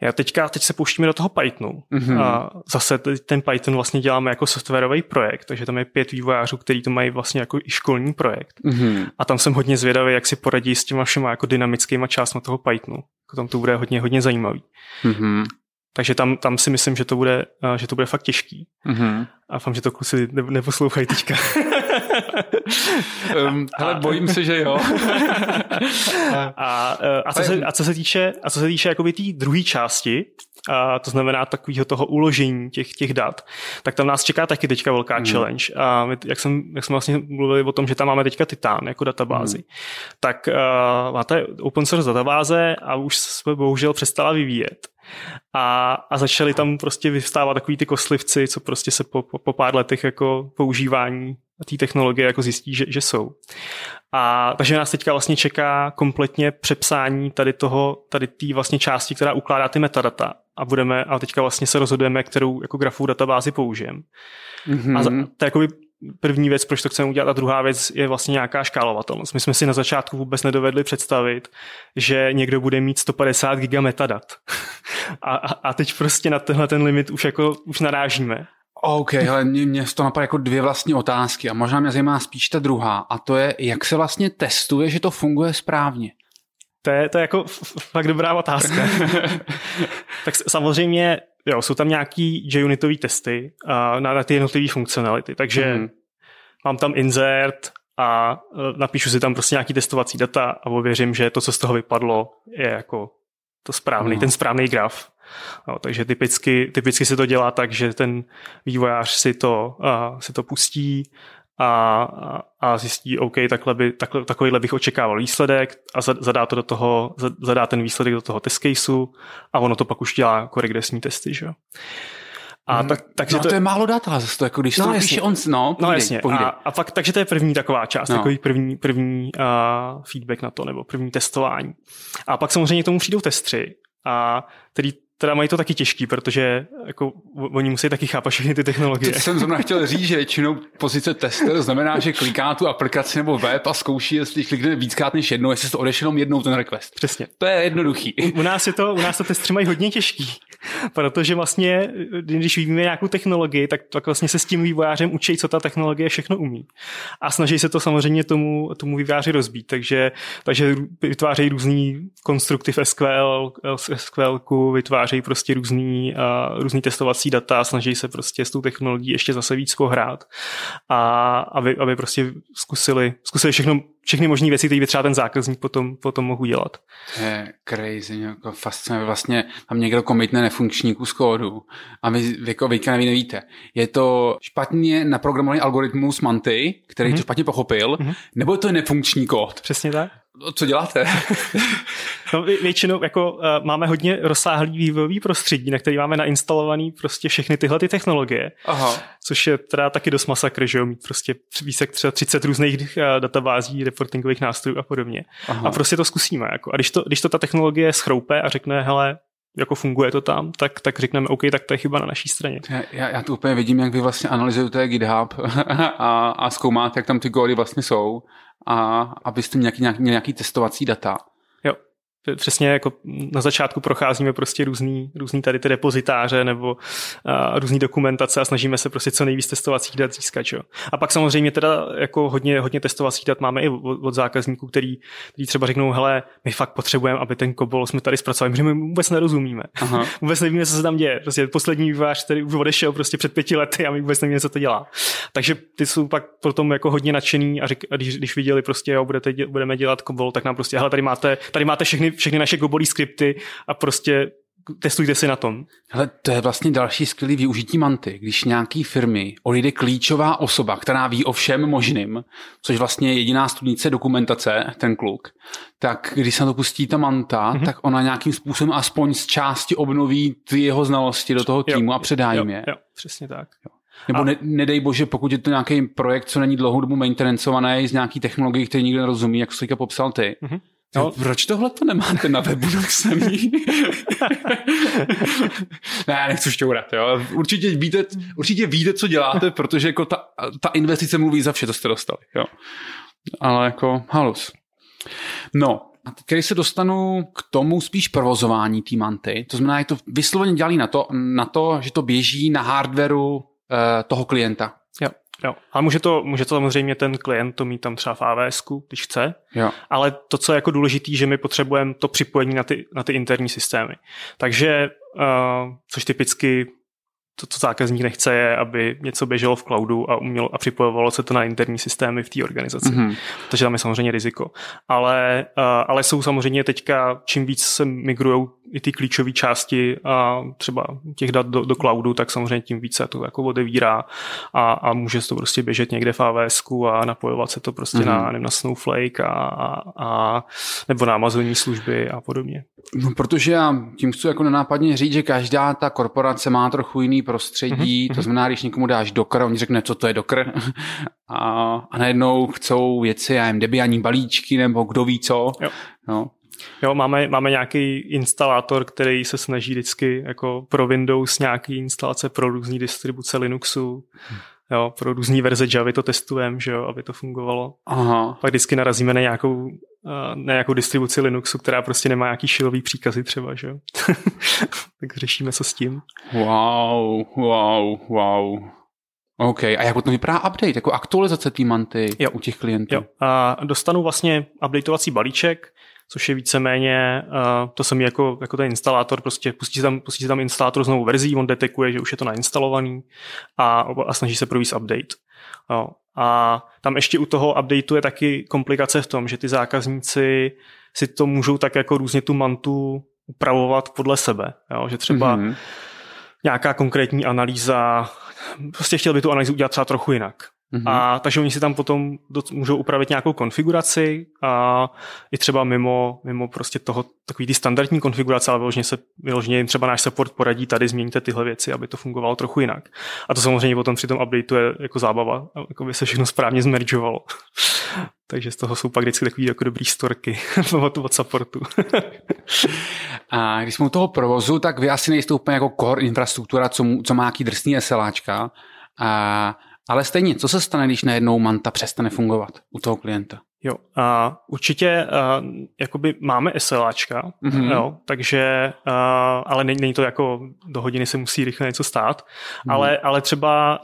Já teďka, teď se pouštíme do toho Pythonu. Mm-hmm. A zase ten Python vlastně děláme jako softwarový projekt, takže tam je pět vývojářů, kteří to mají vlastně jako i školní projekt. Mm-hmm. A tam jsem hodně zvědavý, jak si poradí s těma všema jako dynamickýma částmi toho Pythonu. Jako tam to bude hodně, hodně zajímavý. Mm-hmm. Takže tam, tam si myslím, že to bude, že to bude fakt těžký. Mm-hmm. A doufám, že to kluci ne, neposlouchají teďka. <laughs> um, hele, bojím se, že jo. <laughs> a, a, a, co se, a co se týče, a co se týče jakoby té druhé části, a to znamená takového toho uložení těch, těch dat, tak tam nás čeká taky teďka velká mm. challenge. A my, jak, jsem, jak jsme vlastně mluvili o tom, že tam máme teďka Titan jako databázi, mm. tak uh, máte open source databáze a už jsme bohužel přestala vyvíjet. A, a začaly tam prostě vyvstávat takový ty koslivci, co prostě se po, po, po pár letech jako používání té technologie jako zjistí, že, že jsou. A takže nás teďka vlastně čeká kompletně přepsání tady toho, tady té vlastně části, která ukládá ty metadata. A budeme, a teďka vlastně se rozhodujeme, kterou jako grafovou databázi použijeme. Mm-hmm. A to je jako první věc, proč to chceme udělat. A druhá věc je vlastně nějaká škálovatelnost. My jsme si na začátku vůbec nedovedli představit, že někdo bude mít 150 giga metadat. <laughs> a, a, teď prostě na tenhle ten limit už jako už narážíme. OK, ale mě, mě to napadá jako dvě vlastní otázky a možná mě zajímá spíš ta druhá a to je, jak se vlastně testuje, že to funguje správně. To je, to je jako fakt dobrá otázka. <laughs> tak samozřejmě jo, jsou tam nějaký JUnitový testy uh, na, na ty jednotlivé funkcionality, takže mm. mám tam insert a uh, napíšu si tam prostě nějaký testovací data a ověřím, že to, co z toho vypadlo, je jako to správný, no. ten správný graf. No, takže typicky, typicky se to dělá tak, že ten vývojář si to, uh, si to pustí a, a zjistí, OK, takhle by, takhle, takovýhle bych očekával výsledek a zadá, to do toho, zadá ten výsledek do toho test caseu a ono to pak už dělá jako regresní testy, že A tak, takže no, to, to, je málo data, zase to jako když no, to píše on, no, povídej, no jasně. Povídej. A, a fakt, takže to je první taková část, no. takový první, první uh, feedback na to, nebo první testování. A pak samozřejmě k tomu přijdou testři, a který teda mají to taky těžký, protože jako, oni musí taky chápat všechny ty technologie. Teď jsem zrovna chtěl říct, že většinou pozice tester znamená, že kliká tu aplikaci nebo web a zkouší, jestli klikne víckrát než jednou, jestli to odešel jenom jednou ten request. Přesně. To je jednoduchý. U, u nás je to, u nás to testři mají hodně těžký, <laughs> protože vlastně, když vyvíjíme nějakou technologii, tak, tak vlastně se s tím vývojářem učí, co ta technologie všechno umí. A snaží se to samozřejmě tomu, tomu vývojáři rozbít, takže, takže vytvářejí různý konstrukty v SQL, SQL vytvářejí prostě různý, uh, různý testovací data snaží se prostě s tou technologií ještě zase víc pohrát a aby, aby prostě zkusili, zkusili všechno, všechny možné věci, které by třeba ten zákazník potom, potom mohl dělat. To je crazy, jako fascinuje. Vlastně tam někdo komitne nefunkční kus kódu a vy, vy jako vy nevíte. Je to špatně naprogramovaný algoritmus Manty, který mm-hmm. to špatně pochopil, mm-hmm. nebo je to nefunkční kód? Přesně tak. No, co děláte? <laughs> no, většinou jako, uh, máme hodně rozsáhlý vývojový prostředí, na který máme nainstalovaný prostě všechny tyhle ty technologie. Aha. Což je teda taky dost masakr, že jo, mít prostě jak třeba 30 různých uh, databází, reportingových nástrojů a podobně. Aha. A prostě to zkusíme. Jako. A když to, když to ta technologie schroupe a řekne, hele, jako funguje to tam, tak, tak řekneme, OK, tak to je chyba na naší straně. Já, já to úplně vidím, jak vy vlastně analyzujete GitHub <laughs> a, a zkoumáte, jak tam ty kódy vlastně jsou a abyste měli nějaký, nějaký, testovací data přesně jako na začátku procházíme prostě různý, různý tady ty depozitáře nebo a, různý dokumentace a snažíme se prostě co nejvíc testovacích dat získat. Čo? A pak samozřejmě teda jako hodně, hodně testovacích dat máme i od, od zákazníků, který, který třeba řeknou, hele, my fakt potřebujeme, aby ten kobol jsme tady zpracovali, protože my vůbec nerozumíme. Aha. <laughs> vůbec nevíme, co se tam děje. Prostě poslední vývář, který už odešel prostě před pěti lety a my vůbec nevíme, co to dělá. Takže ty jsou pak potom jako hodně nadšený a, řek, a když, když viděli prostě, jo, budete, budeme dělat kobol, tak nám prostě, hele, tady máte, tady máte všechny všechny naše gobolí skripty a prostě testujte si na tom. Hele, to je vlastně další skvělý využití manty. Když nějaký firmy odejde klíčová osoba, která ví o všem možným, což vlastně je jediná studnice dokumentace, ten kluk, tak když se na to pustí ta manta, mm-hmm. tak ona nějakým způsobem aspoň z části obnoví ty jeho znalosti do toho týmu jo, a předá jim je. Jo, přesně tak. Jo. Nebo a... ne, nedej bože, pokud je to nějaký projekt, co není dlouhou dobu maintenancovaný z nějaký technologií, který nikdo nerozumí, jak jsi popsal ty, mm-hmm No. Proč tohle to nemáte na webu napsaný? <laughs> ne, nechci šťourat, jo. Určitě víte, určitě víte, co děláte, protože jako ta, ta investice mluví za vše, co jste dostali, jo. Ale jako halus. No, A teď, když se dostanu k tomu spíš provozování té manty, to znamená, že to vysloveně dělali na to, na to, že to běží na hardwareu uh, toho klienta. Jo. Jo, ale může to, může to samozřejmě ten klient to mít tam třeba v AWS, když chce, jo. ale to, co je jako důležité, že my potřebujeme to připojení na ty, na ty interní systémy. Takže, uh, což typicky to, co zákazník nechce, je, aby něco běželo v cloudu a, umělo, a připojovalo se to na interní systémy v té organizaci. Mm-hmm. Takže tam je samozřejmě riziko. Ale, uh, ale jsou samozřejmě teďka, čím víc se migrují i ty klíčové části a třeba těch dat do, do cloudu, tak samozřejmě tím více to jako odevírá a, a může to prostě běžet někde v AWS a napojovat se to prostě mm-hmm. na, nevím, na Snowflake a, a, a, nebo na Amazonní služby a podobně. No, protože já tím chci jako nenápadně říct, že každá ta korporace má trochu jiný prostředí, mm-hmm. to znamená, když někomu dáš dokr, on řekne, co to je dokr, <laughs> a, a najednou chcou věci, já jim debianí balíčky, nebo kdo ví co. Jo. No, Jo, máme, máme nějaký instalátor, který se snaží vždycky jako pro Windows nějaký instalace pro různé distribuce Linuxu, jo, pro různé verze Java to testujeme, že jo, aby to fungovalo. Aha. Pak vždycky narazíme na nějakou, na nějakou distribuci Linuxu, která prostě nemá nějaký šilový příkazy třeba, že jo. <laughs> tak řešíme, co s tím. Wow, wow, wow. OK, a jak potom vypadá update, jako aktualizace té manty jo. u těch klientů? Jo, a dostanu vlastně updateovací balíček, což je víceméně, uh, to mi jako, jako ten instalátor, prostě pustí tam, pustí tam instalátor s novou verzí, on detekuje, že už je to nainstalovaný a, a snaží se provést update. Jo. A tam ještě u toho updateu je taky komplikace v tom, že ty zákazníci si to můžou tak jako různě tu mantu upravovat podle sebe. Jo? Že třeba mm-hmm. nějaká konkrétní analýza, prostě chtěl by tu analýzu udělat třeba trochu jinak. Mm-hmm. A takže oni si tam potom do, můžou upravit nějakou konfiguraci a i třeba mimo, mimo prostě toho takový ty standardní konfigurace, ale vyloženě se vyloženě jim třeba náš support poradí, tady změníte tyhle věci, aby to fungovalo trochu jinak. A to samozřejmě potom při tom updateu je jako zábava, jako by se všechno správně zmeržovalo. <laughs> takže z toho jsou pak vždycky takový jako dobrý storky <laughs> od, od supportu. <laughs> a když jsme u toho provozu, tak vy asi nejste úplně jako core infrastruktura, co, co má nějaký drsný SLAčka. A ale stejně, co se stane, když najednou manta přestane fungovat u toho klienta? Jo, a určitě a, jakoby máme SLAčka, mm-hmm. jo, takže, a, ale není, není to jako do hodiny se musí rychle něco stát, mm-hmm. ale, ale třeba a,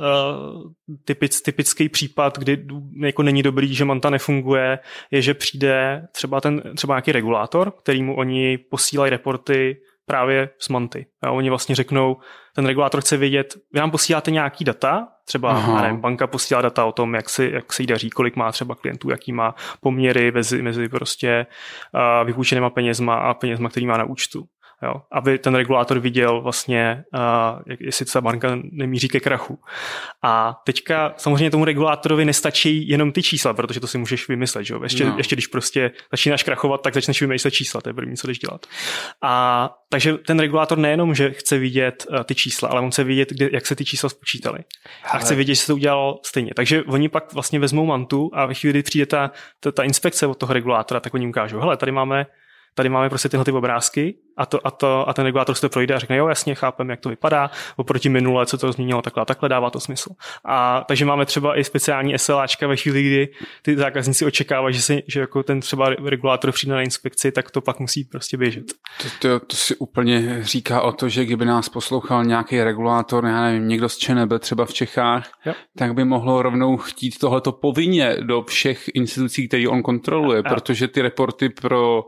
typic, typický případ, kdy jako není dobrý, že manta nefunguje, je, že přijde třeba ten třeba nějaký regulátor, kterýmu oni posílají reporty právě z Manty. A oni vlastně řeknou, ten regulátor chce vědět, vy nám posíláte nějaký data, třeba nevím, banka posílá data o tom, jak, si, jak se jí daří, kolik má třeba klientů, jaký má poměry mezi, mezi prostě uh, vypůjčenýma penězma a penězma, který má na účtu. Jo, aby ten regulátor viděl vlastně, uh, jestli ta banka nemíří ke krachu. A teďka samozřejmě tomu regulátorovi nestačí jenom ty čísla, protože to si můžeš vymyslet. Že? Ještě, no. ještě když prostě začínáš krachovat, tak začneš vymyslet čísla, to je první, co jdeš dělat. A takže ten regulátor nejenom, že chce vidět uh, ty čísla, ale on chce vidět, kde, jak se ty čísla spočítaly. A chce vidět, že se to udělalo stejně. Takže oni pak vlastně vezmou mantu a ve chvíli, kdy přijde ta, ta, ta inspekce od toho regulátora, tak oni ukážou, hele, tady máme tady máme prostě tyhle ty obrázky a, to, a, to, a ten regulátor se to projde a řekne, jo, jasně, chápem, jak to vypadá, oproti minule, co to změnilo, takhle a takhle dává to smysl. A takže máme třeba i speciální SLAčka ve chvíli, kdy ty zákazníci očekávají, že, si, že jako ten třeba regulátor přijde na inspekci, tak to pak musí prostě běžet. To, to, to si úplně říká o to, že kdyby nás poslouchal nějaký regulátor, já nevím, někdo z ČNB třeba v Čechách, jo. tak by mohlo rovnou chtít tohleto povinně do všech institucí, které on kontroluje, jo. protože ty reporty pro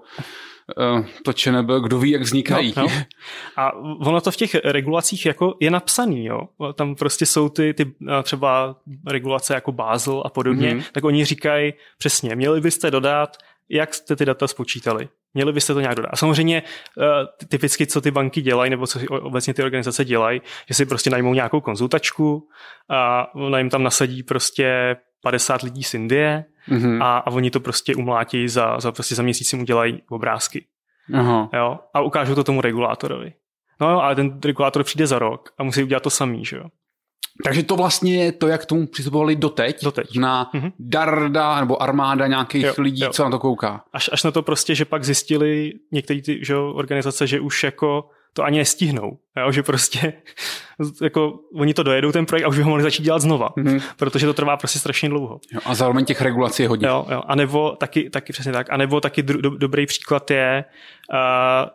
to nebyl, kdo ví, jak vznikají. No, no. <laughs> A ono to v těch regulacích jako je napsaný, jo. Tam prostě jsou ty, ty eh, třeba regulace jako Basel a podobně, mm-hmm. tak oni říkají přesně, měli byste dodat, jak jste ty data spočítali. Měli byste to nějak dodat. A samozřejmě eh, typicky, co ty banky dělají, nebo co obecně ty organizace dělají, že si prostě najmou nějakou konzultačku a ona jim tam nasadí prostě 50 lidí z Indie mm-hmm. a, a oni to prostě umlátí za, za, prostě za měsíc jim udělají obrázky. Aha. Jo? A ukážou to tomu regulátorovi. No jo, ale ten regulátor přijde za rok a musí udělat to samý, že jo. Takže to vlastně je to, jak k tomu přistupovali doteď, doteď. na mm-hmm. darda nebo armáda nějakých jo, lidí, jo. co na to kouká. Až, až na to prostě, že pak zjistili některé ty že, organizace, že už jako to ani nestihnou. Jo? Že prostě jako oni to dojedou ten projekt a už by ho mohli začít dělat znova, mm-hmm. protože to trvá prostě strašně dlouho. Jo, a zároveň těch regulací je hodně. Jo, jo. A nebo taky, taky přesně tak. A nebo taky do, do, dobrý příklad je, uh,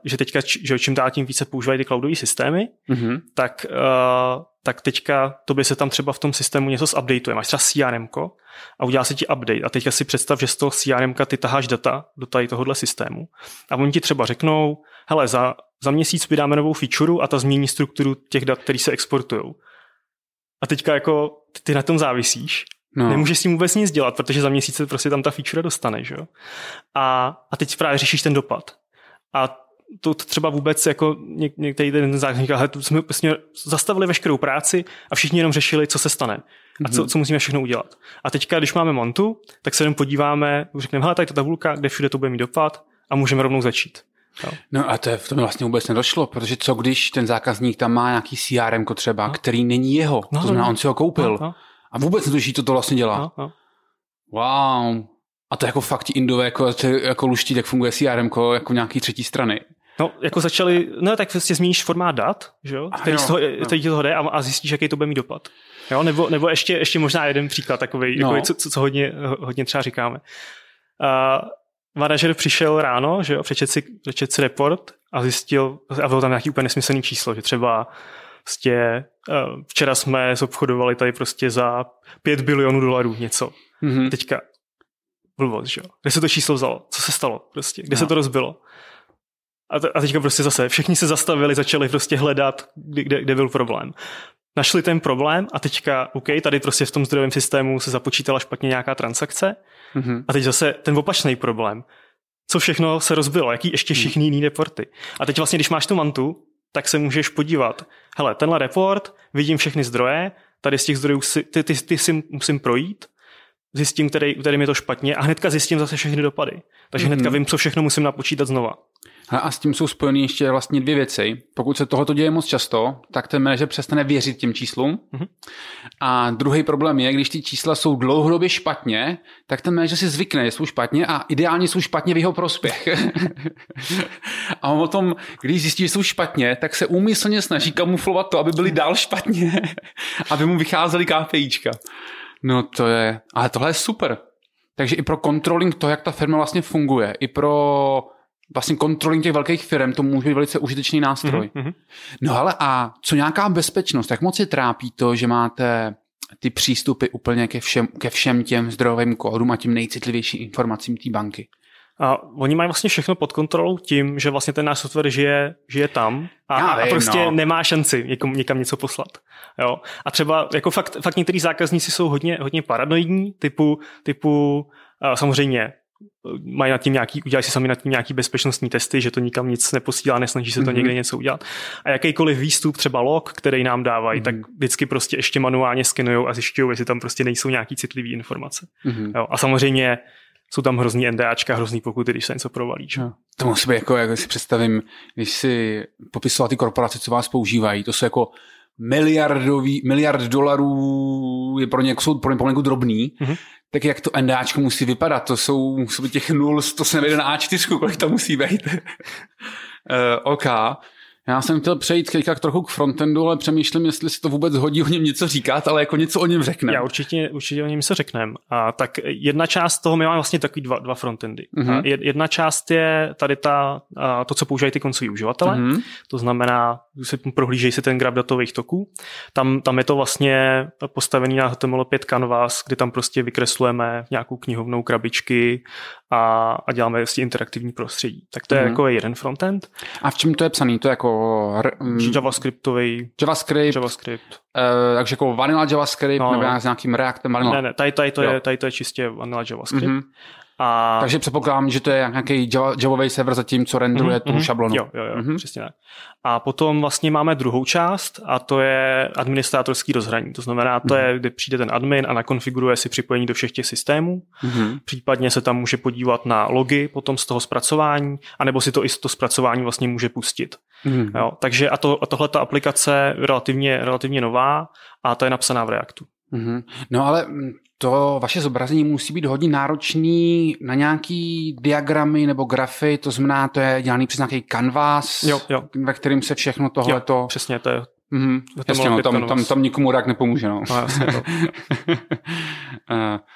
že teďka, že čím dál tím více používají ty cloudové systémy, mm-hmm. tak, uh, tak teďka to by se tam třeba v tom systému něco zupdateuje. Máš třeba CRM a udělá se ti update. A teďka si představ, že z toho CRM ty taháš data do tady tohohle systému. A oni ti třeba řeknou, hele, za, za měsíc vydáme novou feature a ta změní strukturu těch dat, které se exportují. A teďka jako ty na tom závisíš No. Nemůžeš s tím vůbec nic dělat, protože za měsíc se prostě tam ta feature dostane, že jo? A, a teď právě řešíš ten dopad. A to, třeba vůbec jako něk, některý ten zákazník, ale jsme vlastně zastavili veškerou práci a všichni jenom řešili, co se stane a co, mhm. co musíme všechno udělat. A teďka, když máme Montu, tak se jenom podíváme, řekneme, hele, tady ta tabulka, kde všude to bude mít dopad a můžeme rovnou začít. Jo. No a to, je, to mi vlastně vůbec nedošlo, protože co když ten zákazník tam má nějaký CRM třeba, no. který není jeho, no, to znamená, no, on si ho koupil. No, no. A vůbec netuší, to to vlastně dělá. No, no. Wow. A to jako fakt ti indové jako, jako luští, jak funguje CRM jako nějaký třetí strany. No, jako začali, no tak vlastně změníš formát dat, že jo, který, jo, z toho, jo. který toho jde a, a zjistíš, jaký to bude mít dopad. Jo, nebo, nebo ještě, ještě možná jeden příklad takový, no. jako, co, co, hodně, hodně třeba říkáme. Uh, manažer přišel ráno, že jo, přečet si, přečet si report a zjistil, a bylo tam nějaký úplně nesmyslný číslo, že třeba prostě uh, včera jsme zobchodovali tady prostě za 5 bilionů dolarů něco. Mm-hmm. Teďka blbost, že jo. Kde se to číslo vzalo? Co se stalo prostě? Kde no. se to rozbilo? A, t- a teďka prostě zase všichni se zastavili, začali prostě hledat, kde, kde byl problém. Našli ten problém a teďka, OK, tady prostě v tom zdrojovém systému se započítala špatně nějaká transakce mm-hmm. a teď zase ten opačný problém. Co všechno se rozbilo, jaký ještě mhm. všichni jiný reporty. A teď vlastně, když máš tu mantu, tak se můžeš podívat. Hele, tenhle report, vidím všechny zdroje, tady z těch zdrojů si, ty, ty, ty si musím projít, zjistím, který, kterým je to špatně a hnedka zjistím zase všechny dopady. Takže mm-hmm. hnedka vím, co všechno musím napočítat znova. A s tím jsou spojeny ještě vlastně dvě věci. Pokud se tohoto děje moc často, tak ten manažer přestane věřit těm číslům. Mm-hmm. A druhý problém je, když ty čísla jsou dlouhodobě špatně, tak ten manažer si zvykne, že jsou špatně a ideálně jsou špatně v jeho prospěch. <laughs> a on o tom, když zjistí, že jsou špatně, tak se úmyslně snaží kamuflovat to, aby byly dál špatně, <laughs> aby mu vycházely KPIčka. No to je, ale tohle je super. Takže i pro controlling to, jak ta firma vlastně funguje, i pro vlastně kontroling těch velkých firm, to může být velice užitečný nástroj. Mm-hmm. No ale a co nějaká bezpečnost? Jak moc je trápí to, že máte ty přístupy úplně ke všem, ke všem těm zdrojovým kódům a tím nejcitlivějším informacím té banky? A oni mají vlastně všechno pod kontrolou tím, že vlastně ten náš software žije, žije tam a, vím, a prostě no. nemá šanci někom, někam něco poslat. Jo? A třeba jako fakt, fakt některý zákazníci jsou hodně, hodně paranoidní, typu, typu samozřejmě mají nad tím nějaký, udělají si sami nad tím nějaký bezpečnostní testy, že to nikam nic neposílá, nesnaží se to mm-hmm. někde něco udělat. A jakýkoliv výstup, třeba log, který nám dávají, mm-hmm. tak vždycky prostě ještě manuálně skenují a zjišťují, jestli tam prostě nejsou nějaký citlivé informace. Mm-hmm. Jo, a samozřejmě jsou tam hrozný NDAčka, hrozný pokuty, když se něco provalí. Že? No. To musí být jako, jak si představím, když si popisoval ty korporace, co vás používají, to jsou jako miliardový, miliard dolarů je pro ně, jsou pro ně pomalu drobný, mm-hmm tak jak to NDAčko musí vypadat? To jsou, být těch nul, to se nevede na A4, kolik to musí být. uh, OK. Já jsem chtěl přejít teďka trochu k frontendu, ale přemýšlím, jestli se to vůbec hodí o něm něco říkat, ale jako něco o něm řekneme. Já určitě, určitě o něm něco řekneme. A tak jedna část toho, my máme vlastně takový dva, dva frontendy. Mm-hmm. A jedna část je tady ta, a to, co používají ty koncoví uživatelé. Mm-hmm. To znamená, že si prohlížejí si ten grab datových toků. Tam, tam je to vlastně postavený na HTML5 canvas, kdy tam prostě vykreslujeme nějakou knihovnou krabičky a, a děláme vlastně interaktivní prostředí. Tak to je mm-hmm. jako jeden frontend. A v čem to je psaný? To je jako mm, JavaScriptový. JavaScript. JavaScript. Uh, takže jako vanilla JavaScript no, nebo no. s nějakým Reactem vanilla. Ne, ne, tady, tady, to, je, tady to je čistě vanilla JavaScript. Mm-hmm. A... Takže předpokládám, že to je nějaký Javový server zatím, co rendruje mm-hmm, tu mm-hmm. šablonu. Jo, jo, jo mm-hmm. přesně tak. A potom vlastně máme druhou část a to je administrátorský rozhraní. To znamená, to mm-hmm. je, kde přijde ten admin a nakonfiguruje si připojení do všech těch systémů. Mm-hmm. Případně se tam může podívat na logy potom z toho zpracování, anebo si to i z toho zpracování vlastně může pustit. Mm-hmm. Jo, takže a, to, a tohle ta aplikace je relativně, relativně nová a ta je napsaná v Reactu. Mm-hmm. No ale to vaše zobrazení musí být hodně náročný na nějaký diagramy nebo grafy, to znamená, to je dělaný přes nějaký canvas, jo, jo. ve kterým se všechno tohleto... Jo, přesně, to je Mm, jasně, no, tam, tam, tam nikomu rak nepomůže. No. no jasně, to. <laughs>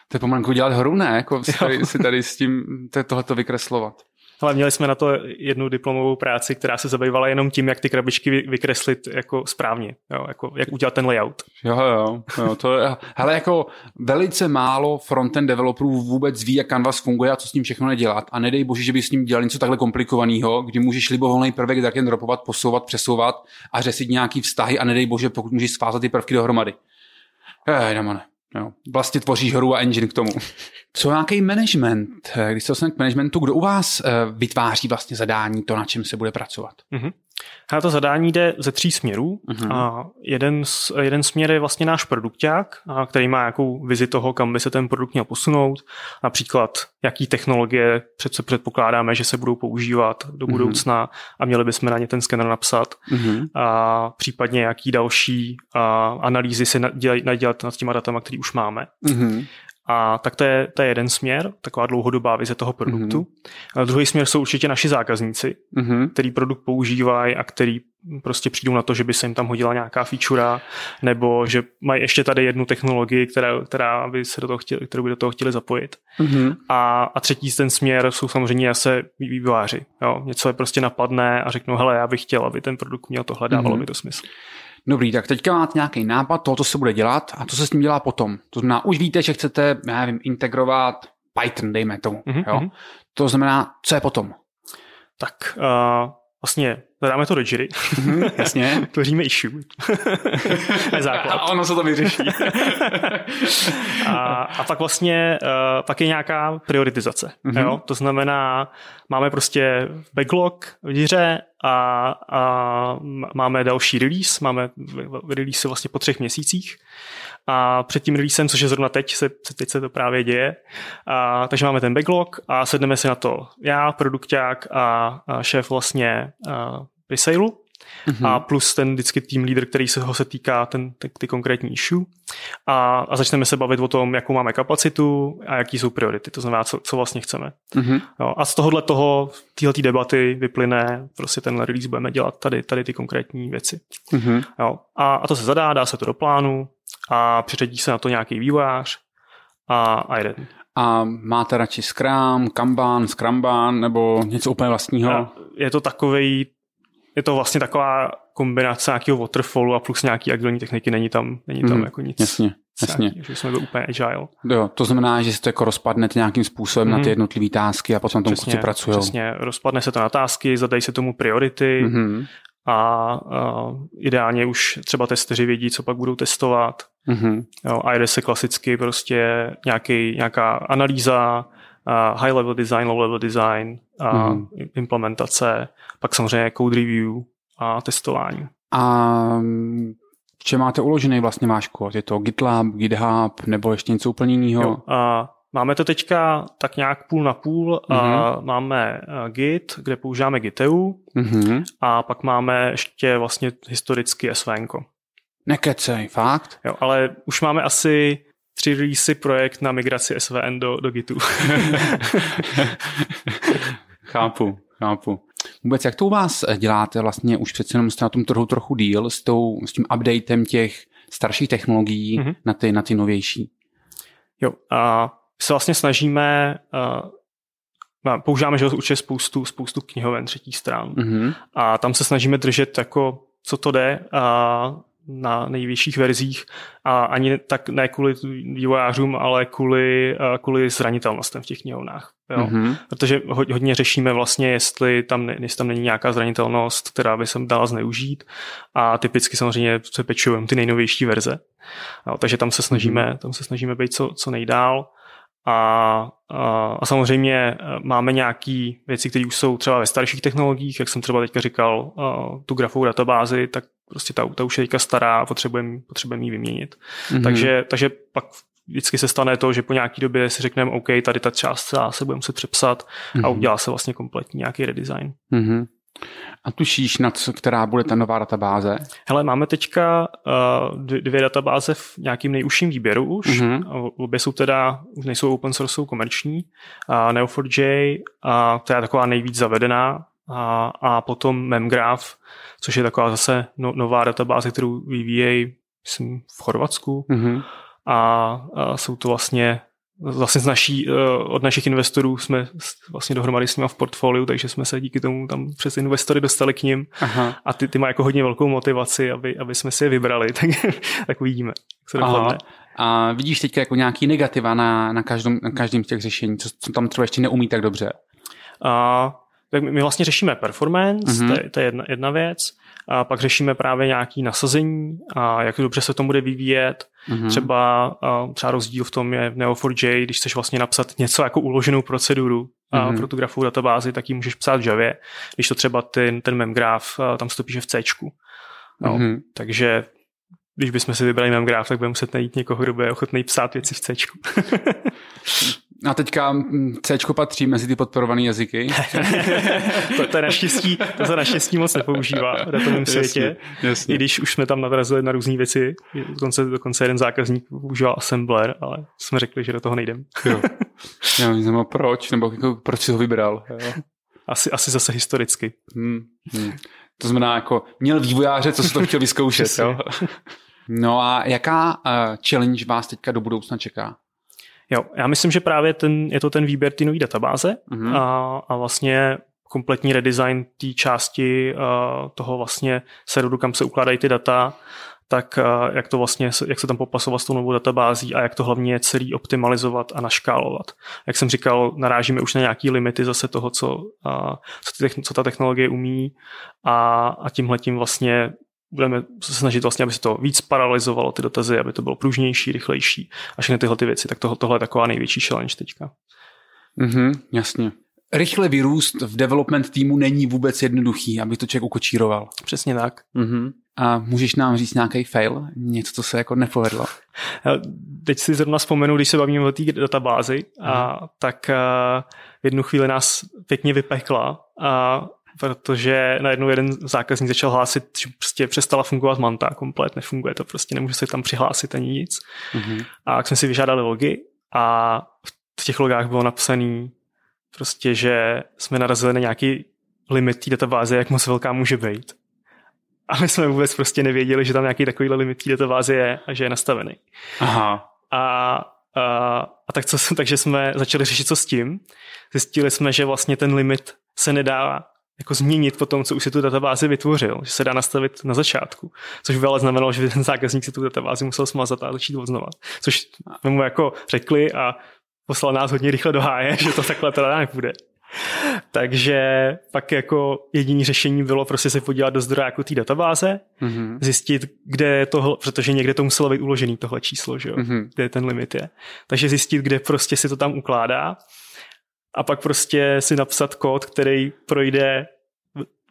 to je pomalu dělat hru, ne? Jako si tady, si tady s tím tohleto vykreslovat. Ale měli jsme na to jednu diplomovou práci, která se zabývala jenom tím, jak ty krabičky vykreslit jako správně, jo, jako jak udělat ten layout. Jo, jo, jo to je, hele, jako velice málo frontend developerů vůbec ví, jak Canvas funguje a co s ním všechno nedělat. A nedej bože, že by s ním dělal něco takhle komplikovaného, kdy můžeš libovolný prvek drag and dropovat, posouvat, přesouvat a řešit nějaký vztahy a nedej bože, pokud můžeš svázat ty prvky dohromady. Ej, ne. Jo. Vlastně tvoříš hru a engine k tomu. <laughs> Co nějaký management? Když se dostaneme k managementu, kdo u vás eh, vytváří vlastně zadání, to, na čem se bude pracovat? Mm-hmm. A to zadání jde ze tří směrů. Uh-huh. A jeden, jeden směr je vlastně náš produkták, který má nějakou vizi toho, kam by se ten produkt měl posunout. Například, jaký technologie přece předpokládáme, že se budou používat do mhm. budoucna uh-huh. a měli bychom na ně ten skener napsat. Uh-huh. A případně, jaký další a, analýzy se nadělat nad těma datama, které už máme. Uh-huh. A tak to je, to je jeden směr, taková dlouhodobá vize toho produktu. Mm-hmm. A druhý směr jsou určitě naši zákazníci, mm-hmm. který produkt používají a který prostě přijdou na to, že by se jim tam hodila nějaká feature, nebo že mají ještě tady jednu technologii, která, která by se do toho chtěli, kterou by do toho chtěli zapojit. Mm-hmm. A, a třetí ten směr jsou samozřejmě zase vývojáři. Jo? Něco je prostě napadne a řeknou, hele, já bych chtěl, aby ten produkt měl tohle, dávalo mm-hmm. mi to smysl. Dobrý, tak teďka máte nějaký nápad toho, co se bude dělat a co se s tím dělá potom. To znamená, už víte, že chcete, já nevím, integrovat Python, dejme tomu. Mm-hmm. Jo? Mhm. To znamená, co je potom? Tak uh, vlastně zadáme to do Jiry. Mm-hmm, jasně. <laughs> Tvoříme issue. <laughs> je základ. A ono se to vyřeší. <laughs> a, a pak vlastně uh, pak je nějaká prioritizace. Mm-hmm. Jo? To znamená, máme prostě backlog v díře a, a máme další release, máme release vlastně po třech měsících a před tím releasem, což je zrovna teď, se, teď se to právě děje. A, takže máme ten backlog a sedneme si na to já, produkták a, a šéf vlastně a, mm-hmm. a plus ten vždycky tým leader, který se ho se týká ten, ty, ty konkrétní issue a, a začneme se bavit o tom, jakou máme kapacitu a jaký jsou priority, to znamená, co, co vlastně chceme. Mm-hmm. Jo, a z tohohle toho, téhle debaty vyplyne, prostě ten release budeme dělat tady, tady ty konkrétní věci. Mm-hmm. Jo, a, a to se zadá, dá se to do plánu a přiřadí se na to nějaký vývojář a, a jde. A máte radši Scrum, Kanban, Scrumban nebo něco úplně vlastního? Je to takový je to vlastně taková kombinace nějakého waterfallu a plus nějaký agilní techniky, není tam, není tam mm, jako nic. Jasně, jasně. Nějaký, že jsme byli úplně agile. Jo, to znamená, že si to jako rozpadnete nějakým způsobem mm. na ty mhm. jednotlivé tásky a potom na tom přesně, pracují. Přesně, rozpadne se to na tásky, zadají se tomu priority mm-hmm. a, a ideálně už třeba testeři vědí, co pak budou testovat. Mm-hmm. Jo, a jde se klasicky prostě nějaký, nějaká analýza, uh, high level design, low level design, uh, mm. implementace, pak samozřejmě code review a testování. A v čem máte uložený vlastně váš kód? Je to GitLab, GitHub nebo ještě něco úplně jiného? Jo, uh, Máme to teďka tak nějak půl na půl. Mm-hmm. máme Git, kde používáme Giteu mm-hmm. a pak máme ještě vlastně historicky SVNko. Nekecej, fakt? Jo, ale už máme asi tři releasy projekt na migraci SVN do, do Gitu. <laughs> chápu, chápu. Vůbec jak to u vás děláte vlastně už přece jenom jste na tom trhu trochu díl s, tou, s tím updatem těch starších technologií mm-hmm. na, ty, na ty novější? Jo, a se vlastně snažíme uh, používáme že určitě spoustu, spoustu knihoven třetí stran mm-hmm. a tam se snažíme držet jako co to jde a na nejvyšších verzích a ani tak ne kvůli vývojářům, ale kvůli, kvůli zranitelnostem v těch knihovnách. Jo? Mm-hmm. Protože hodně řešíme vlastně, jestli tam, jestli tam není nějaká zranitelnost, která by se dala zneužít a typicky samozřejmě se pečujeme ty nejnovější verze. Jo? Takže tam se snažíme, mm-hmm. tam se snažíme být co, co nejdál. A, a, a samozřejmě e, máme nějaké věci, které už jsou třeba ve starších technologiích, jak jsem třeba teďka říkal, tu grafovou databázi, tak prostě ta, ta už je teďka stará a potřebujeme potřebujem ji vyměnit. Mm-hmm. Takže, takže pak vždycky se stane to, že po nějaký době si řekneme, OK, tady ta část se bude muset přepsat mm-hmm. a mhm. udělá se vlastně kompletní nějaký redesign. Mm-hmm. A tušíš, na co, která bude ta nová databáze? Hele, máme teďka uh, dvě databáze v nějakým nejužším výběru už. Mm-hmm. Obě jsou teda, už nejsou open source, jsou komerční. Uh, Neo4j, uh, která je taková nejvíc zavedená, a, a potom Memgraph, což je taková zase no, nová databáze, kterou vyvíjejí myslím, v Chorvatsku. Mm-hmm. A, a jsou to vlastně vlastně z naší, eh, od našich investorů jsme vlastně dohromady s nimi v portfoliu, takže jsme se díky tomu tam přes investory dostali k ním Aha. a ty, ty mají jako hodně velkou motivaci, aby, aby jsme si je vybrali, <laughs> tak, tak uvidíme, jak se dopadne. A vidíš teď jako nějaký negativa na, na, každém, na každém z těch řešení, co, co tam třeba ještě neumí tak dobře? A, tak my vlastně řešíme performance, mm-hmm. to, je, to je jedna, jedna věc. A pak řešíme právě nějaké nasazení a jak dobře se to bude vyvíjet. Mm-hmm. Třeba, třeba rozdíl v tom je v Neo4j, když chceš vlastně napsat něco jako uloženou proceduru mm-hmm. pro tu grafovou databázi, tak ji můžeš psát v Javě. Když to třeba ten, ten memgraph, tam se to píše v C. No, mm-hmm. Takže když bychom si vybrali memgraph, tak budeme muset najít někoho, kdo bude ochotný psát věci v C. <laughs> A teďka C patří mezi ty podporované jazyky. <laughs> to, to, je naštěstí, to se naštěstí moc nepoužívá v datovém světě. Jasně, jasně. I když už jsme tam narazili na různé věci. Dokonce, dokonce jeden zákazník používal Assembler, ale jsme řekli, že do toho nejdem. jo. Já nevím, proč, nebo jako, proč si ho vybral. Jo. Asi, asi zase historicky. Hmm, hmm. To znamená, jako měl vývojáře, co se to chtěl vyzkoušet. jo? No a jaká uh, challenge vás teďka do budoucna čeká? Jo, já myslím, že právě ten, je to ten výběr té nové databáze mm-hmm. a, a vlastně kompletní redesign té části uh, toho vlastně serveru, kam se ukládají ty data, tak uh, jak to vlastně, jak se tam popasovat s tou novou databází a jak to hlavně celý optimalizovat a naškálovat. Jak jsem říkal, narážíme už na nějaké limity zase toho, co, uh, co, ty, co ta technologie umí a, a tímhle tím vlastně budeme se snažit vlastně, aby se to víc paralizovalo ty dotazy, aby to bylo pružnější, rychlejší a všechny tyhle ty věci. Tak tohle, tohle je taková největší challenge teďka. Mhm, jasně. Rychle vyrůst v development týmu není vůbec jednoduchý, aby to člověk ukočíroval. Přesně tak. Mhm. A můžeš nám říct nějaký fail? Něco, co se jako nepovedlo? <laughs> Teď si zrovna vzpomenu, když se bavíme o té databázi, a mhm. tak v jednu chvíli nás pěkně vypekla a protože najednou jeden zákazník začal hlásit, že prostě přestala fungovat Manta, komplet nefunguje to, prostě nemůže se tam přihlásit ani nic. Mm-hmm. A jak jsme si vyžádali logy a v těch logách bylo napsané prostě, že jsme narazili na nějaký limit té databáze, jak moc velká může být. A my jsme vůbec prostě nevěděli, že tam nějaký takový limit té databáze je a že je nastavený. Aha. A, a, a tak co, <laughs> takže jsme začali řešit, co s tím. Zjistili jsme, že vlastně ten limit se nedá jako změnit po tom, co už si tu databázi vytvořil, že se dá nastavit na začátku. Což by ale znamenalo, že by ten zákazník si tu databázi musel smazat a začít odznova. Což jsme mu jako řekli a poslal nás hodně rychle do háje, <laughs> že to takhle teda nepůjde. Takže pak jako jediné řešení bylo prostě se podívat do zdroje jako té databáze, mm-hmm. zjistit, kde je tohle, protože někde to muselo být uložený tohle číslo, že jo? Mm-hmm. kde ten limit je. Takže zjistit, kde prostě si to tam ukládá a pak prostě si napsat kód, který projde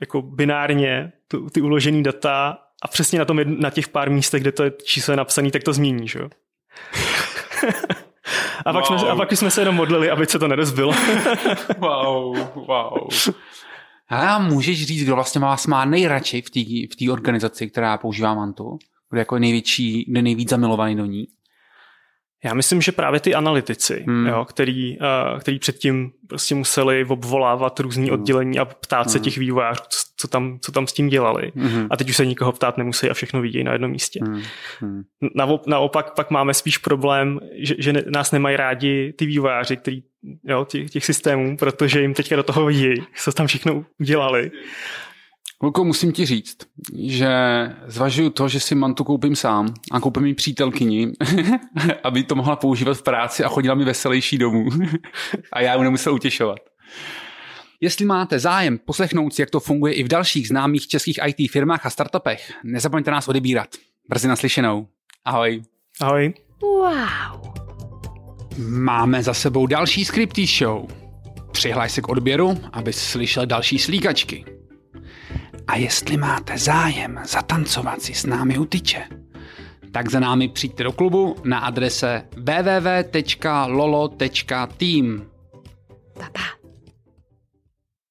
jako binárně tu, ty uložený data a přesně na, tom, na těch pár místech, kde to je číslo je napsané, tak to změní, že jo? a, pak wow. jsme, a pak jsme se jenom modlili, aby se to nerozbilo. <laughs> wow, wow. A můžeš říct, kdo vlastně vás má nejradši v té v organizaci, která používá Mantu? Kdo jako největší, kdo nejvíc zamilovaný do ní? Já myslím, že právě ty analytici, hmm. jo, který, uh, který předtím prostě museli obvolávat různý hmm. oddělení a ptát se hmm. těch vývojářů, co tam, co tam s tím dělali. Hmm. A teď už se nikoho ptát nemusí a všechno vidějí na jednom místě. Hmm. Hmm. naopak pak máme spíš problém, že, že nás nemají rádi ty vývojáři, který, jo, těch, těch systémů, protože jim teďka do toho vidí, co tam všechno udělali. Luko, musím ti říct, že zvažuju to, že si mantu koupím sám a koupím mi přítelkyni, <laughs> aby to mohla používat v práci a chodila mi veselější domů <laughs> a já ji nemusel utěšovat. Jestli máte zájem poslechnout si, jak to funguje i v dalších známých českých IT firmách a startupech, nezapomeňte nás odebírat. Brzy naslyšenou. Ahoj. Ahoj. Wow. Máme za sebou další Scripty Show. Přihlaj se k odběru, aby slyšel další slíkačky. A jestli máte zájem zatancovat si s námi u tyče, tak za námi přijďte do klubu na adrese www.lolo.team. Pa, pa.